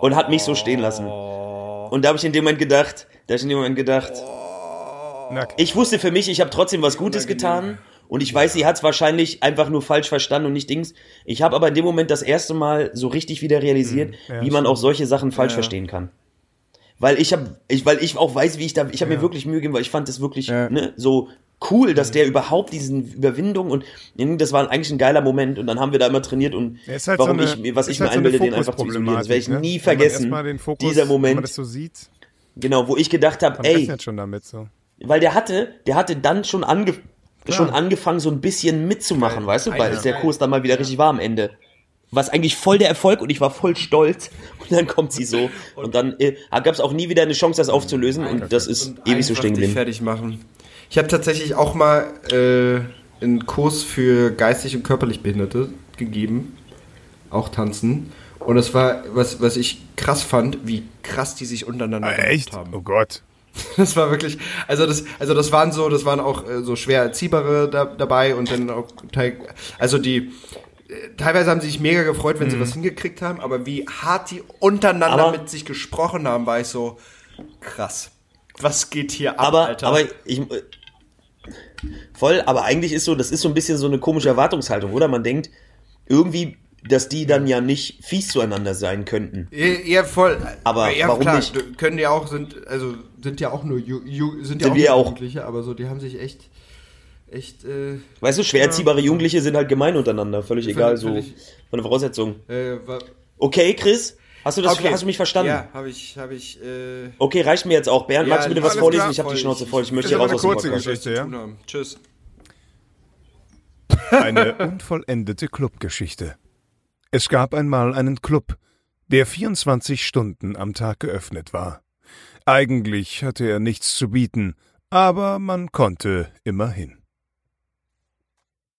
S4: Und hat mich so stehen lassen. Und da habe ich in dem Moment gedacht, da habe ich in dem Moment gedacht,
S2: Na,
S4: ich wusste für mich, ich habe trotzdem was Gutes getan. Und ich weiß, sie hat es wahrscheinlich einfach nur falsch verstanden und nicht Dings. Ich habe aber in dem Moment das erste Mal so richtig wieder realisiert,
S2: ja,
S4: wie man auch solche Sachen falsch verstehen kann. Weil ich habe, ich, weil ich auch weiß, wie ich da, ich habe mir wirklich Mühe gegeben, weil ich fand das wirklich
S3: Ja.
S4: ne, so cool, dass der überhaupt diesen Überwindung und das war eigentlich ein geiler Moment und dann haben wir da immer trainiert und
S2: Ja, halt
S4: warum
S2: so eine-
S4: ich, mir- was ich mir
S2: halt so eine
S4: einbilde, den einfach zu isolieren. Das werde ich
S2: ne?
S4: nie
S2: man
S4: vergessen.
S2: Fokus,
S4: dieser Moment,
S2: das so sieht,
S4: genau, wo ich gedacht habe, ey,
S2: schon damit so.
S4: weil der hatte, der hatte dann schon, ange schon angefangen, so ein bisschen mitzumachen, weißt du, weil der Kurs dann mal wieder richtig war am Ende. Was eigentlich voll der Erfolg und ich war voll stolz. Und dann kommt sie so. Und dann äh, gab es auch nie wieder eine Chance, das aufzulösen. Und das ist ewig so stehen geblieben.
S3: fertig machen. Ich habe tatsächlich auch mal äh, einen Kurs für geistig und körperlich Behinderte gegeben. Auch tanzen. Und das war, was, was ich krass fand, wie krass die sich untereinander
S2: Ah, echt?
S3: haben.
S2: Oh Gott.
S3: Das war wirklich, also das, also das waren so, das waren auch äh, so schwer erziehbare da, dabei und dann auch Teil, also die, teilweise haben sie sich mega gefreut, wenn sie was hingekriegt haben, aber wie hart die untereinander
S4: Aber-
S3: mit sich gesprochen haben, war ich so krass. Was geht hier ab,
S4: Aber,
S3: Alter?
S4: aber ich. äh, Voll, aber eigentlich ist so, das ist so ein bisschen so eine komische Erwartungshaltung, oder? Man denkt irgendwie, dass die dann ja nicht fies zueinander sein könnten.
S3: Ja, voll.
S4: Aber
S3: ja,
S4: warum
S3: klar,
S4: nicht?
S3: Können die auch, sind, also sind ja auch nur Ju, Ju, sind ja
S4: Sind
S3: auch
S4: auch.
S3: Jugendliche, aber so, die haben sich echt, echt, äh,
S4: Weißt du, schwer erziehbare Jugendliche sind halt gemein untereinander, völlig egal, so von der Voraussetzung.
S3: äh war,
S4: Okay, Chris, hast du das,
S3: Okay.
S4: hast du mich verstanden?
S3: Ja, habe ich, habe ich, äh,
S4: Okay, reicht mir jetzt auch. Bernd,
S3: Ja,
S4: magst du bitte was vorlesen?
S2: klar.
S4: Ich habe die Schnauze voll. Ich möchte hier
S2: aber
S4: raus
S2: eine
S4: aus dem
S2: kurze
S4: Podcast.
S2: Geschichte. ja?
S3: Tschüss.
S2: Eine unvollendete Clubgeschichte. Es gab einmal einen Club, der 24 Stunden am Tag geöffnet war. Eigentlich hatte er nichts zu bieten, aber man konnte immerhin.